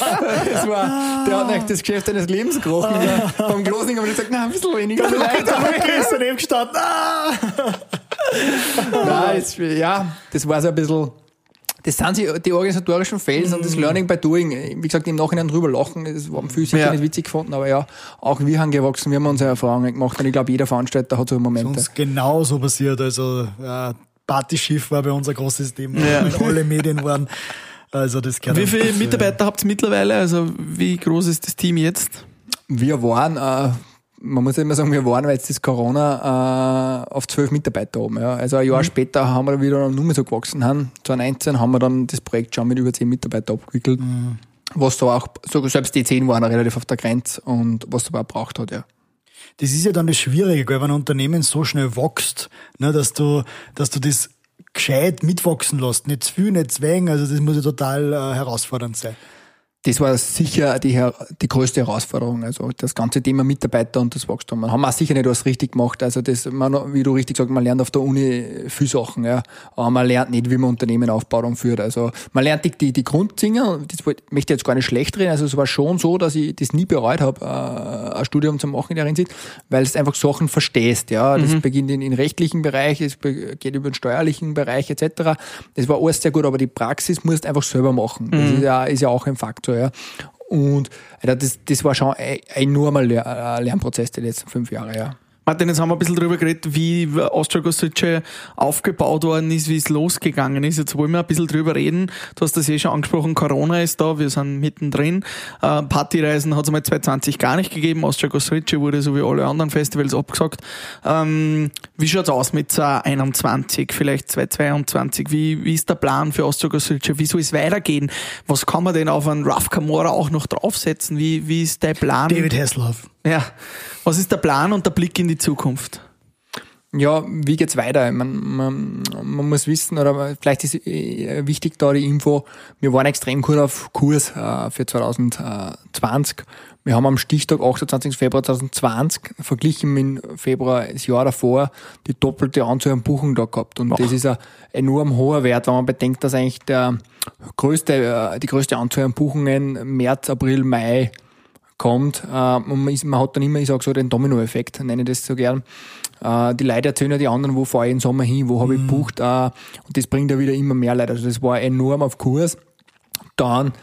Speaker 4: es war, der hat eigentlich das Geschäft seines Lebens gerochen. Ja. Beim Closing haben wir gesagt, nein, ein bisschen weniger vielleicht.
Speaker 2: Da habe ich daneben gestanden. Ah!
Speaker 4: Nein, es, ja, das war so ein bisschen, das sind sie, die organisatorischen Fails und das Learning by Doing. Wie gesagt, im Nachhinein drüber lachen, das haben viele sicher
Speaker 3: Ja.
Speaker 4: nicht witzig gefunden, aber ja, auch wir haben gewachsen, wir haben unsere Erfahrungen gemacht und ich glaube, jeder Veranstalter hat so Momente.
Speaker 2: Uns genauso passiert. Also ja, Partyschiff war bei uns ein großes Thema,
Speaker 3: Ja.
Speaker 2: alle Medien waren. Also das gehört
Speaker 3: Wie viele Mitarbeiter habt ihr mittlerweile? Also wie groß ist das Team jetzt?
Speaker 4: Wir waren, äh, man muss ja immer sagen, wir waren, weil jetzt das Corona äh, auf zwölf Mitarbeiter oben. Ja. Also ein Jahr
Speaker 3: Mhm.
Speaker 4: später haben wir wieder nur mehr so gewachsen. Haben. 2019 haben wir dann das Projekt schon mit über zehn Mitarbeitern abgewickelt.
Speaker 3: Mhm.
Speaker 4: Was da auch, so, selbst die zehn waren relativ auf der Grenze und was aber auch braucht hat, ja.
Speaker 2: Das ist ja dann das Schwierige, gell, wenn ein Unternehmen so schnell wächst, ne, dass du, dass du das gescheit mitwachsen lässt. Nicht zu viel, nicht zu wenig. Also das muss ja total äh, herausfordernd sein.
Speaker 4: Das war sicher die, die größte Herausforderung. Also das ganze Thema Mitarbeiter und das Wachstum. Man haben auch sicher nicht was richtig gemacht. Also das, man, wie du richtig sagst, man lernt auf der Uni viel Sachen, ja. Aber man lernt nicht, wie man Unternehmen aufbaut und führt. Also man lernt die, die, die Grunddinge, und das möchte ich jetzt gar nicht schlecht reden. Also es war schon so, dass ich das nie bereut habe, äh, ein Studium zu machen in der Hinsicht, weil es einfach Sachen verstehst, ja. Das beginnt in, in rechtlichen Bereich, es geht über den steuerlichen Bereich etc. Das war alles sehr gut, aber die Praxis musst du einfach selber machen. Das ist ja, ist ja auch ein Faktor, ja. Und das, das war schon ein enormer äh, Lernprozess die letzten fünf Jahre, ja.
Speaker 3: Martin, jetzt haben wir ein bisschen drüber geredet, wie Austria Gossitsche aufgebaut worden ist, wie es losgegangen ist. Jetzt wollen wir ein bisschen drüber reden. Du hast das eh schon angesprochen, Corona ist da, wir sind mittendrin. Äh, Partyreisen hat es mal 2020 gar nicht gegeben. Austria Gossitsche wurde so wie alle anderen Festivals abgesagt. Ähm, wie schaut's aus mit 2021, vielleicht 2022? Wie, wie ist der Plan für Austria Gossitsche? Wie soll es weitergehen? Was kann man denn auf einen Rough Camora auch noch draufsetzen? Wie, wie ist dein Plan?
Speaker 2: David Hasselhoff.
Speaker 3: Ja. Was ist der Plan und der Blick in die Zukunft?
Speaker 4: Ja, wie geht's weiter? Man, man, man muss wissen, oder vielleicht ist äh, wichtig da die Info, wir waren extrem gut auf Kurs äh, für 2020. Wir haben am Stichtag 28. Februar 2020 verglichen mit Februar das Jahr davor die doppelte Anzahl an Buchungen da gehabt. Und das ist ein enorm hoher Wert, wenn man bedenkt, dass eigentlich der größte, äh, die größte Anzahl an Buchungen März, April, Mai kommt. Äh, und man, ist, man hat dann immer, ich sag so, den Dominoeffekt, nenne ich das so gern. Äh, die Leute erzählen ja die anderen, wo fahre ich im Sommer hin, wo habe ich gebucht. Äh, und das bringt ja wieder immer mehr Leute. Also das war enorm auf Kurs. Dann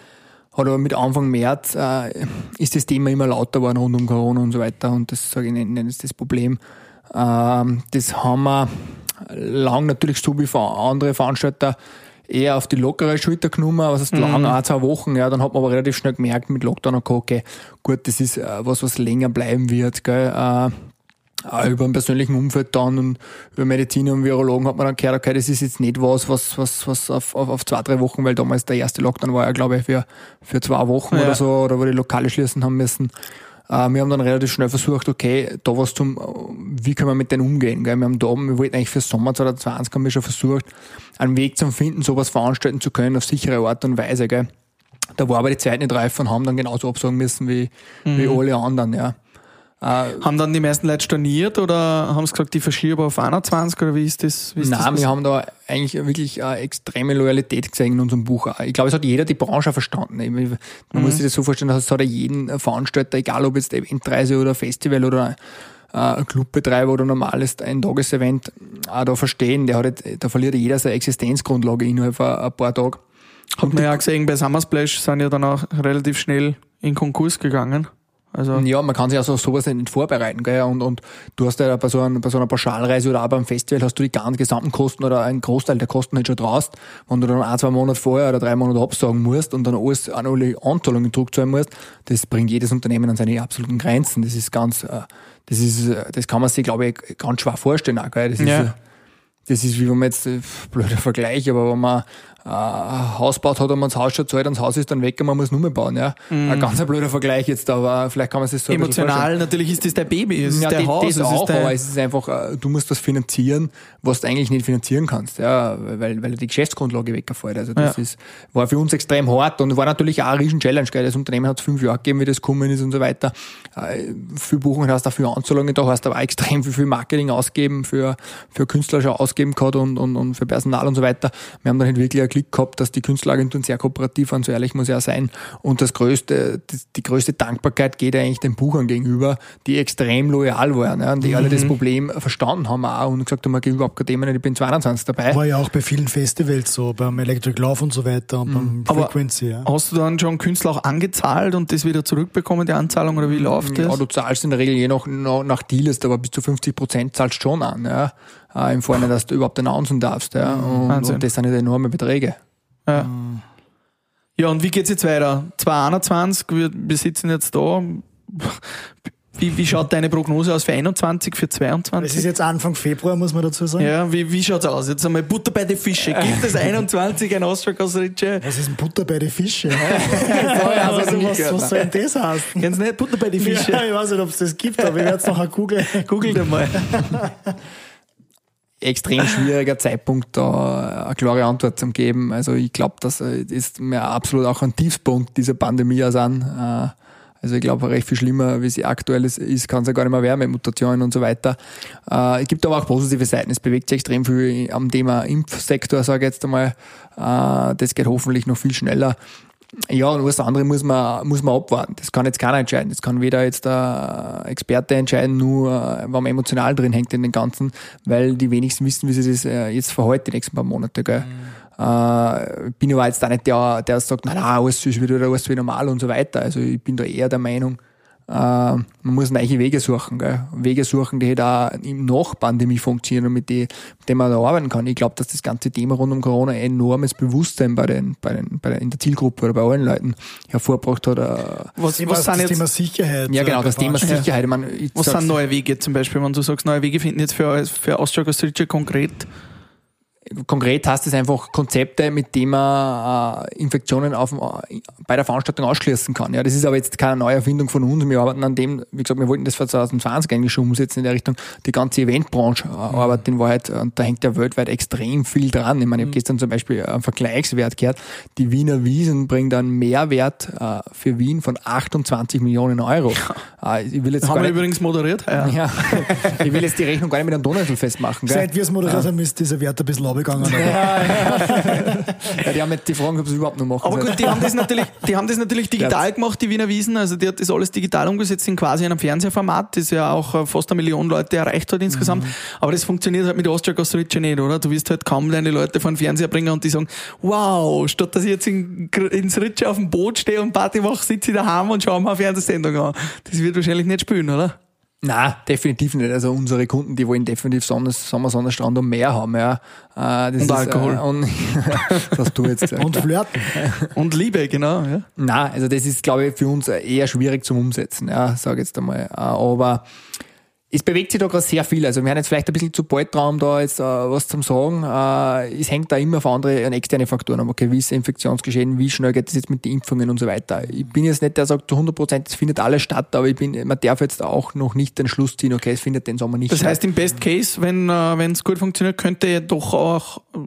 Speaker 4: hat aber mit Anfang März äh, ist das Thema immer lauter geworden rund um Corona und so weiter. Und das sage ich nenne ist das Problem. Ähm, das haben wir lang natürlich so wie andere Veranstalter eher auf die lockere Schulter genommen, was heißt lang, ein, zwei Wochen, ja, dann hat man aber relativ schnell gemerkt mit Lockdown, okay, okay gut, das ist äh, was, was länger bleiben wird, gell, äh, auch über dem persönlichen Umfeld dann und über Mediziner und Virologen hat man dann gehört, okay, das ist jetzt nicht was, was, was, was auf, auf, auf zwei, drei Wochen, weil damals der erste Lockdown war ja, glaube ich, für, für zwei Wochen
Speaker 3: Ja.
Speaker 4: oder so, oder wo die Lokale schließen haben müssen. Äh, wir haben dann relativ schnell versucht, okay, da was zum, wie können wir mit denen umgehen, gell? Wir haben da oben, wir wollten eigentlich für Sommer 2020 haben wir schon versucht, einen Weg zu finden, sowas veranstalten zu können auf sichere Art und Weise, gell? Da war aber die Zeit nicht reif und haben dann genauso absagen müssen wie, wie alle anderen, ja. Äh,
Speaker 3: Haben dann die meisten Leute storniert oder haben sie gesagt, die verschieben auf 21 oder wie ist das? Wie ist
Speaker 4: Nein,
Speaker 3: das
Speaker 4: wir haben da eigentlich wirklich eine extreme Loyalität gesehen in unserem Buch. Ich glaube, es hat jeder die Branche verstanden. Man muss sich das so vorstellen, dass es hat ja jeden Veranstalter, egal ob jetzt Eventreise oder Festival oder äh, Clubbetreiber oder normales ein Tagesevent, auch da verstehen, der hat, jetzt- da verliert jeder seine Existenzgrundlage innerhalb von ein paar Tagen.
Speaker 3: Hat man ja gesehen, bei Summersplash sind ja dann auch relativ schnell in Konkurs gegangen. Also,
Speaker 4: Ja, man kann sich also sowas nicht vorbereiten, gell? Und, und du hast ja bei so, einer, bei so einer Pauschalreise oder auch beim Festival hast du die ganz gesamten Kosten oder einen Großteil der Kosten halt schon draus. Wenn du dann ein, zwei Monate vorher oder drei Monate absagen musst und dann alles an alle Anzahlungen zurückzahlen musst, das bringt jedes Unternehmen an seine absoluten Grenzen. Das ist ganz, äh, das ist, äh, das kann man sich, glaube ich, ganz schwer vorstellen, auch, gell? Das ist,
Speaker 3: Ja.
Speaker 4: das ist wie wenn man jetzt, äh, blöder Vergleich, aber wenn man äh, ein Haus baut hat und man das Haus schon zahlt das Haus ist dann weg und man muss nur mehr bauen, ja. Ein ganz ein blöder Vergleich jetzt, aber vielleicht kann man sich so ein
Speaker 3: emotional, natürlich ist das dein Baby, es ist
Speaker 4: Ja,
Speaker 3: dein
Speaker 4: das,
Speaker 3: Haus,
Speaker 4: das
Speaker 3: es
Speaker 4: auch,
Speaker 3: ist dein,
Speaker 4: aber es ist einfach, äh, du musst das finanzieren, was du eigentlich nicht finanzieren kannst, ja, weil, weil die Geschäftsgrundlage weggefällt. Also das
Speaker 3: Ja.
Speaker 4: ist, war für uns extrem hart und war natürlich auch eine riesen Challenge, gell. Das Unternehmen hat es fünf Jahre gegeben, wie das gekommen ist und so weiter. Äh, Für Buchungen hast du dafür Anzahlungen, da hast du aber auch extrem viel für Marketing ausgeben, für, für Künstler schon ausgeben gehabt und, und, und für Personal und so weiter. Wir haben dann halt wirklich Klick gehabt, dass die Künstleragenturen sehr kooperativ waren, so ehrlich muss ich auch sein. Und das größte, die, größte Dankbarkeit geht eigentlich den Buchern gegenüber, die extrem loyal waren, ja, und die alle das Problem verstanden haben auch und gesagt haben, ich überhaupt keine Themen, ich bin 22 dabei.
Speaker 2: War ja auch bei vielen Festivals so, beim Electric Love und so weiter und beim
Speaker 3: Aber
Speaker 2: Frequency. Ja.
Speaker 3: Hast du dann schon Künstler auch angezahlt und das wieder zurückbekommen, die Anzahlung, oder wie läuft
Speaker 4: Ja,
Speaker 3: das?
Speaker 4: du zahlst in der Regel je nach, nach, Deal ist, aber bis zu 50 Prozent zahlst du schon an, ja. Äh, Im Vorhinein, dass du überhaupt announcen darfst, ja. Und, und das sind nicht enorme Beträge.
Speaker 3: Ja. ja, und wie geht's jetzt weiter? 2021, wir, wir sitzen jetzt da. Wie, wie schaut deine Prognose aus für 21, für
Speaker 2: Es ist
Speaker 3: 22?
Speaker 2: jetzt Anfang Februar, muss man dazu sagen.
Speaker 3: Ja, wie, wie schaut's aus? Jetzt einmal Butter bei den Fische. Gibt es 21 ein Costa
Speaker 2: Was ist denn Butter bei den Fischen?
Speaker 4: ja,
Speaker 2: was,
Speaker 4: das nicht
Speaker 2: was,
Speaker 4: gehört,
Speaker 2: was soll denn das heißen?
Speaker 3: Kennst du nicht? Butter bei den Fische.
Speaker 2: Ja, ich weiß nicht, ob es das gibt, aber ich werde es nachher googeln.
Speaker 3: Google dir mal.
Speaker 4: extrem schwieriger Zeitpunkt, da eine klare Antwort zu geben. Also ich glaube, das äh, ist mir absolut auch ein Tiefpunkt dieser Pandemie aus an. Äh, Also ich glaube, recht viel schlimmer, wie sie aktuell ist, ist kann es ja gar nicht mehr werden mit Mutationen und so weiter. Äh, es gibt aber auch positive Seiten. Es bewegt sich extrem viel am Thema Impfsektor, sage ich jetzt einmal. Äh, das geht hoffentlich noch viel schneller. Ja, und alles andere muss man, muss man abwarten. Das kann jetzt keiner entscheiden. Das kann weder jetzt der Experte entscheiden, nur äh, wenn man emotional drin hängt in den Ganzen, weil die wenigsten wissen, wie sich das äh, jetzt verhält die nächsten paar Monate. Gell? Äh, bin aber jetzt auch nicht der, der sagt, nein, nein, alles ist wieder, alles wieder normal und so weiter. Also ich bin da eher der Meinung, man muss neue Wege suchen. Gell? Wege suchen, die halt auch im Nach-Pandemie funktionieren und mit, die, mit denen man da arbeiten kann. Ich glaube, dass das ganze Thema rund um Corona ein enormes Bewusstsein bei den, bei den, bei den, in der Zielgruppe oder bei allen Leuten hervorgebracht hat. Äh,
Speaker 3: Was,
Speaker 2: Thema,
Speaker 3: was sind
Speaker 2: das
Speaker 3: jetzt,
Speaker 2: Thema Sicherheit.
Speaker 4: ja, genau,
Speaker 2: äh,
Speaker 4: das Thema
Speaker 2: bewahren.
Speaker 4: Sicherheit. Ich meine, ich
Speaker 3: was sind neue Wege zum Beispiel, wenn du sagst, neue Wege finden jetzt für, für Austria Rica konkret?
Speaker 4: Konkret heißt es einfach Konzepte, mit denen man äh, Infektionen auf, äh, bei der Veranstaltung ausschließen kann. Ja, das ist aber jetzt keine neue Erfindung von uns. Wir arbeiten an dem, wie gesagt, wir wollten das für 2020 eigentlich schon umsetzen in der Richtung, die ganze Eventbranche äh, arbeitet in Wahrheit, und da hängt ja weltweit extrem viel dran. Ich meine, ich habe gestern zum Beispiel einen Vergleichswert gehört, die Wiener Wiesen bringt einen Mehrwert äh, für Wien von 28 Millionen Euro. Äh, ich will jetzt
Speaker 3: Haben
Speaker 4: gar
Speaker 3: wir
Speaker 4: nicht,
Speaker 3: übrigens moderiert. Ja.
Speaker 4: ja, ich will jetzt die Rechnung gar nicht mit einem Donauinsel festmachen. Gell?
Speaker 2: Seit wir es moderiert haben, ist dieser Wert ein bisschen runtergegangen. aber-
Speaker 4: Ja, die haben jetzt die Fragen, ob sie überhaupt noch machen.
Speaker 3: Aber gut, die haben das natürlich, die haben das natürlich digital gemacht, die Wiener Wiesen. Also die hat das alles digital umgesetzt in quasi einem Fernsehformat, das ja auch äh, fast eine Million Leute erreicht hat insgesamt. Aber das funktioniert halt mit Austria Costa Rica nicht, oder? Du wirst halt kaum deine Leute vor den Fernseher bringen und die sagen, wow, statt dass ich jetzt in, ins Ritsche auf dem Boot stehe und Party mache, sitze ich daheim und schaue mir eine Fernsehsendung an. Das wird wahrscheinlich nicht spielen, oder?
Speaker 4: Nein, definitiv nicht. Also unsere Kunden, die wollen definitiv Sommer, Sommer Sonnenstrand und mehr haben. Ja. Äh, das
Speaker 3: Und Alkohol.
Speaker 4: Äh, und, das hast du jetzt gesagt.
Speaker 2: Und flirten.
Speaker 3: Und Liebe, genau. Ja.
Speaker 4: Nein, also das ist, glaube ich, für uns eher schwierig zum Umsetzen, ja, sage jetzt einmal. Äh, Aber es bewegt sich da gerade sehr viel. Also wir haben jetzt vielleicht ein bisschen zu bald dran, um da jetzt äh, was zum sagen. Äh, es hängt da immer von andere an externe Faktoren ab. Okay, wie ist das Infektionsgeschehen, wie schnell geht das jetzt mit den Impfungen und so weiter. Ich bin jetzt nicht der, der sagt zu 100 Prozent, es findet alles statt, aber ich bin, man darf jetzt auch noch nicht den Schluss ziehen, okay, es findet den Sommer nicht
Speaker 3: Das
Speaker 4: statt.
Speaker 3: heißt, im Best Case, wenn äh, es gut funktioniert, könnte ja doch auch äh,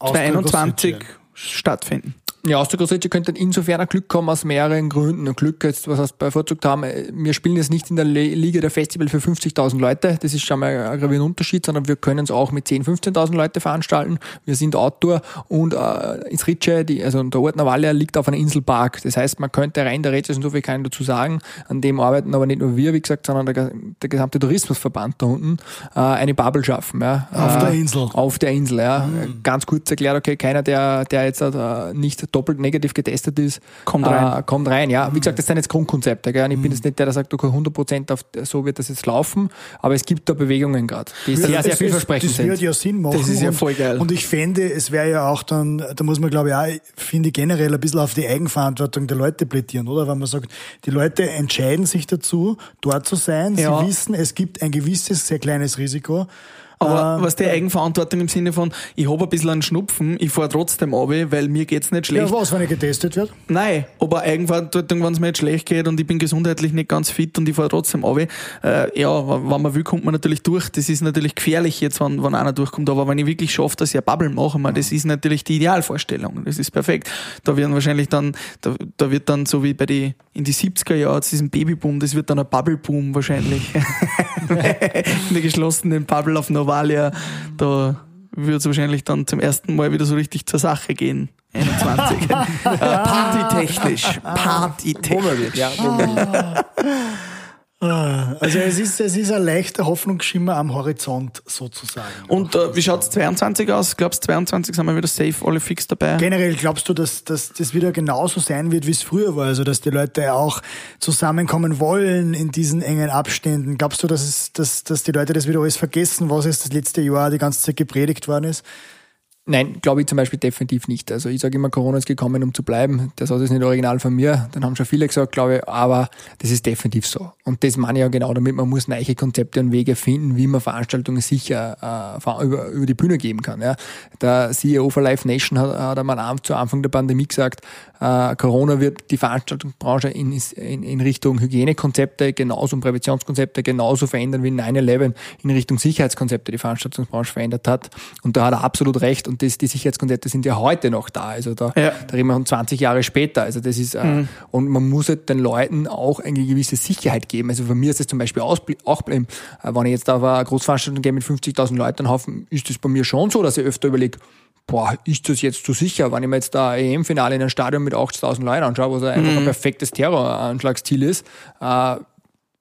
Speaker 2: Austria
Speaker 3: 2021
Speaker 2: Costa Rica.
Speaker 3: stattfinden.
Speaker 4: Ja, Rica könnte insofern ein Glück haben aus mehreren Gründen. Ein Glück jetzt, was heißt bevorzugt haben, äh, wir spielen jetzt nicht in der Liga der Festival für 50.000 Leute, das ist schon mal ein gravierender Unterschied, sondern wir können es auch mit 10.000, 15.000 Leute veranstalten. Wir sind Outdoor und äh, ins Ritsche, die, also der Ort Navalia liegt auf einer Inselpark. Das heißt, man könnte rein der Rätsel, so viel kann ich dazu sagen, an dem arbeiten aber nicht nur wir, wie gesagt, sondern der, der gesamte Tourismusverband da unten, äh, eine Bubble schaffen. Ja.
Speaker 2: Auf
Speaker 4: äh,
Speaker 2: der Insel.
Speaker 4: Auf der Insel, ja. Ganz kurz erklärt, okay, keiner, der, der jetzt äh, nicht doppelt negativ getestet ist,
Speaker 3: Kommt
Speaker 4: äh,
Speaker 3: rein.
Speaker 4: kommt rein, ja. Wie gesagt, das sind jetzt Grundkonzepte, gell. Und ich bin jetzt nicht der, der sagt, okay, 100% auf, so wird das jetzt laufen, aber es gibt da Bewegungen gerade, die sehr, sehr
Speaker 2: das,
Speaker 4: vielversprechend
Speaker 2: das wird
Speaker 4: sind.
Speaker 2: ja Sinn machen.
Speaker 3: Das ist ja
Speaker 2: und,
Speaker 3: voll geil.
Speaker 2: Und ich fände, es wäre ja auch dann, da muss man glaube ich auch, finde ich generell ein bisschen auf die Eigenverantwortung der Leute plädieren, oder? Wenn man sagt, die Leute entscheiden sich dazu, dort zu sein.
Speaker 3: Ja.
Speaker 2: Sie wissen, es gibt ein gewisses, sehr kleines Risiko.
Speaker 3: Aber was die Eigenverantwortung im Sinne von, ich habe ein bisschen einen Schnupfen, ich fahre trotzdem ab, weil mir geht's nicht schlecht.
Speaker 2: Ja, was, wenn ich getestet wird?
Speaker 3: Nein, aber Eigenverantwortung, wenn es mir jetzt schlecht geht und ich bin gesundheitlich nicht ganz fit und ich fahre trotzdem ab. Äh, ja, wenn man will, kommt man natürlich durch. Das ist natürlich gefährlich jetzt, wenn, wenn einer durchkommt. Aber wenn ich wirklich schaffe, dass ich eine Bubble mache, man, das ist natürlich die Idealvorstellung. Das ist perfekt. Da werden wahrscheinlich dann, da, da wird dann so wie bei die, in die 70er Jahre, diesen Babyboom, das wird dann ein Bubble-Boom wahrscheinlich. in der geschlossenen Bubble auf Novalia, da wird es wahrscheinlich dann zum ersten Mal wieder so richtig zur Sache gehen. 21. äh, partytechnisch. Partytechnisch.
Speaker 4: Ja.
Speaker 2: Also es ist, es ist ein leichter Hoffnungsschimmer am Horizont sozusagen.
Speaker 3: Und äh, wie schaut's 22 aus? Glaubst du, 22 sind wir wieder safe, alle fix dabei?
Speaker 2: Generell glaubst du, dass, dass das wieder genauso sein wird, wie es früher war? Also dass die Leute auch zusammenkommen wollen in diesen engen Abständen? Glaubst du, dass, es, dass, dass die Leute das wieder alles vergessen, was jetzt das letzte Jahr die ganze Zeit gepredigt worden ist?
Speaker 4: Nein, glaube ich zum Beispiel definitiv nicht. Also ich sage immer, Corona ist gekommen, um zu bleiben. Das ist nicht original von mir. Dann haben schon viele gesagt, glaube ich, aber das ist definitiv so. Und das meine ich ja genau damit, man muss neue Konzepte und Wege finden, wie man Veranstaltungen sicher äh, über, über die Bühne geben kann. Ja. Der CEO von Live Nation hat, hat einmal zu Anfang der Pandemie gesagt, äh, Corona wird die Veranstaltungsbranche in, in, in Richtung Hygienekonzepte genauso und Präventionskonzepte genauso verändern, wie 9-11 in Richtung Sicherheitskonzepte die Veranstaltungsbranche verändert hat. Und da hat er absolut recht. Und das, die Sicherheitskonzepte sind ja heute noch da. Also da,
Speaker 3: Ja.
Speaker 4: da reden wir von 20 Jahre später. Also das ist, äh, und man muss halt den Leuten auch eine gewisse Sicherheit geben. Also für mich ist das zum Beispiel auch bleiben. Äh, wenn ich jetzt auf eine Großveranstaltung gehe mit 50.000 Leuten, Haufen, ist das bei mir schon so, dass ich öfter überlege, boah, ist das jetzt zu sicher? Wenn ich mir jetzt da EM-Finale in einem Stadion mit 80.000 Leuten anschaue, was einfach ein perfektes Terroranschlagsziel ist, äh,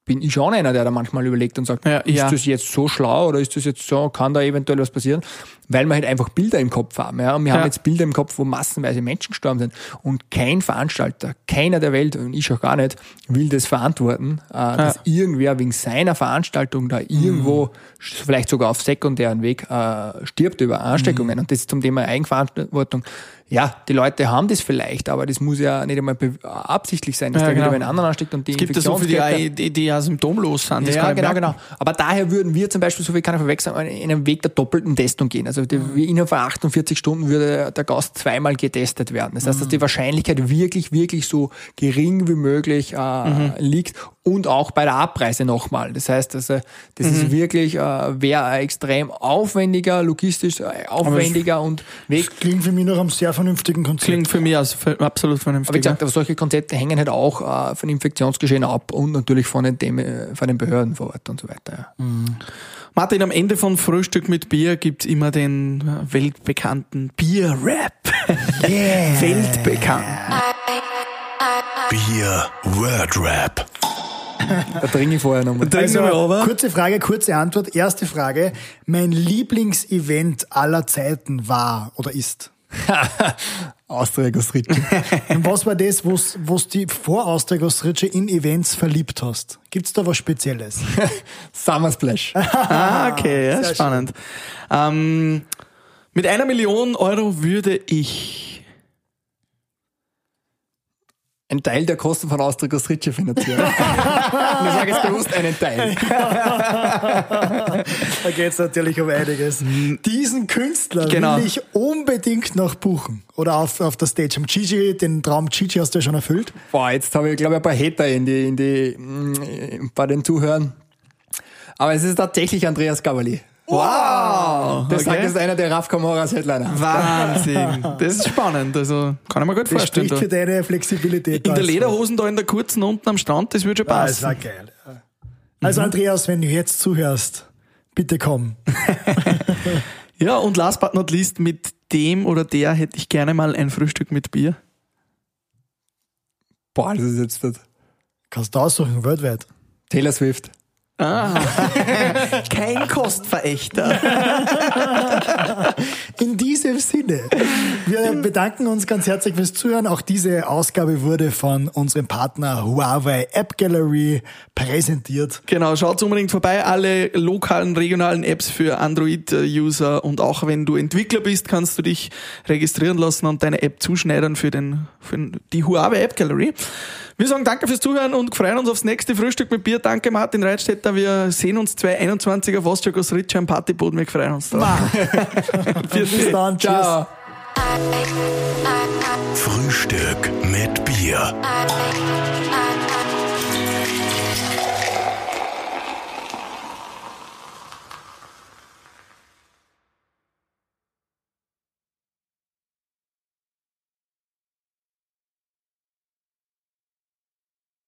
Speaker 4: bin ich schon einer, der da manchmal überlegt und sagt,
Speaker 3: Ja,
Speaker 4: ist
Speaker 3: ja.
Speaker 4: das jetzt so schlau oder ist das jetzt so, kann da eventuell was passieren? Weil wir halt einfach Bilder im Kopf haben. Ja? Und wir
Speaker 3: Ja.
Speaker 4: haben jetzt Bilder im Kopf, wo massenweise Menschen gestorben sind. Und kein Veranstalter, keiner der Welt, und ich auch gar nicht, will das verantworten, äh, dass irgendwer wegen seiner Veranstaltung da irgendwo, vielleicht sogar auf sekundären Weg, äh, stirbt über Ansteckungen. Und das ist zum Thema Eigenverantwortung. Ja, die Leute haben das vielleicht, aber das muss ja nicht einmal absichtlich sein, dass
Speaker 3: Ja,
Speaker 4: der
Speaker 3: genau.
Speaker 4: wieder einen anderen ansteckt und die
Speaker 3: Es gibt ja so viele, die, die, ja symptomlos sind. Das
Speaker 4: ja, genau,
Speaker 3: merken.
Speaker 4: genau. Aber daher würden wir zum Beispiel, so viel kann ich verwechseln, in einem Weg der doppelten Testung gehen. Also die, wie innerhalb von 48 Stunden würde der Gast zweimal getestet werden. Das heißt, dass die Wahrscheinlichkeit wirklich, wirklich so gering wie möglich äh, liegt und auch bei der Abreise nochmal. Das heißt, also, das ist wirklich, äh, wäre ein extrem aufwendiger, logistisch äh, aufwendiger und Weg.
Speaker 2: Klingt für mich nach einem sehr vernünftigen Konzept.
Speaker 3: Klingt für mich als für, absolut
Speaker 4: Aber wie
Speaker 3: vernünftig.
Speaker 4: gesagt, aber solche Konzepte hängen halt auch äh, von Infektionsgeschehen ab und natürlich von den, Themen, äh, von den Behörden vor Ort und so weiter. Ja.
Speaker 3: Martin, am Ende von Frühstück mit Bier gibt's immer den äh, weltbekannten Bier-Rap. Weltbekannt.
Speaker 1: Bier Word Rap.
Speaker 4: Da trinke ich vorher nochmal.
Speaker 2: Also, kurze Frage, kurze Antwort. Erste Frage. Mein Lieblingsevent aller Zeiten war oder ist?
Speaker 4: Austria Gostritschi.
Speaker 2: Und was war das, was was die vor Austria Gostritsche in Events verliebt hast? Gibt's da was Spezielles?
Speaker 4: Summer Splash.
Speaker 3: Ah, okay, ja, spannend. Ähm, mit einer Million Euro würde ich
Speaker 4: Ein Teil der Kosten von Austria Gostritschi finanzieren. ich sage jetzt bewusst einen Teil.
Speaker 2: Da geht's natürlich um einiges. Diesen Künstler
Speaker 3: Genau.
Speaker 2: will ich unbedingt noch buchen. Oder auf, auf der Stage. Am Gigi, den Traum Gigi hast du ja schon erfüllt.
Speaker 4: Boah, jetzt habe ich, glaube ich, ein paar Hater in die, in die, mm, bei den Zuhörern. Aber es ist tatsächlich Andreas Gabali.
Speaker 3: Wow!
Speaker 4: Das sagt
Speaker 3: okay.
Speaker 4: jetzt einer der Raf Camoras Headliner.
Speaker 3: Wahnsinn. Das ist spannend. Also kann ich mir gut
Speaker 2: Das
Speaker 3: vorstellen.
Speaker 2: spricht für deine Flexibilität.
Speaker 3: In der. Lederhosen da in der kurzen unten am Strand, das würde schon
Speaker 2: Ah, das war
Speaker 3: passen.
Speaker 2: geil. Also Andreas, wenn du jetzt zuhörst, bitte komm.
Speaker 3: Ja, und last but not least, mit dem oder der hätte ich gerne mal ein Frühstück mit Bier.
Speaker 4: Boah, das ist jetzt das.
Speaker 2: Kannst du aussuchen, weltweit.
Speaker 4: Taylor Swift.
Speaker 3: Ah. Kein Kostverächter.
Speaker 2: In diesem Sinne, wir bedanken uns ganz herzlich fürs Zuhören. Auch diese Ausgabe wurde von unserem Partner Huawei App Gallery präsentiert.
Speaker 3: Genau, schaut unbedingt vorbei. Alle lokalen, regionalen Apps für Android-User und auch wenn du Entwickler bist, kannst du dich registrieren lassen und deine App zuschneidern für, den, für die Huawei App Gallery. Wir sagen danke fürs Zuhören und freuen uns aufs nächste Frühstück mit Bier. Danke Martin Reitstetter. Wir sehen uns 2021 auf Ostschokos Ritscher am Partyboden. Wir freuen uns drauf.
Speaker 2: Bis dann. Tschüss.
Speaker 4: Ciao.
Speaker 1: Frühstück mit Bier.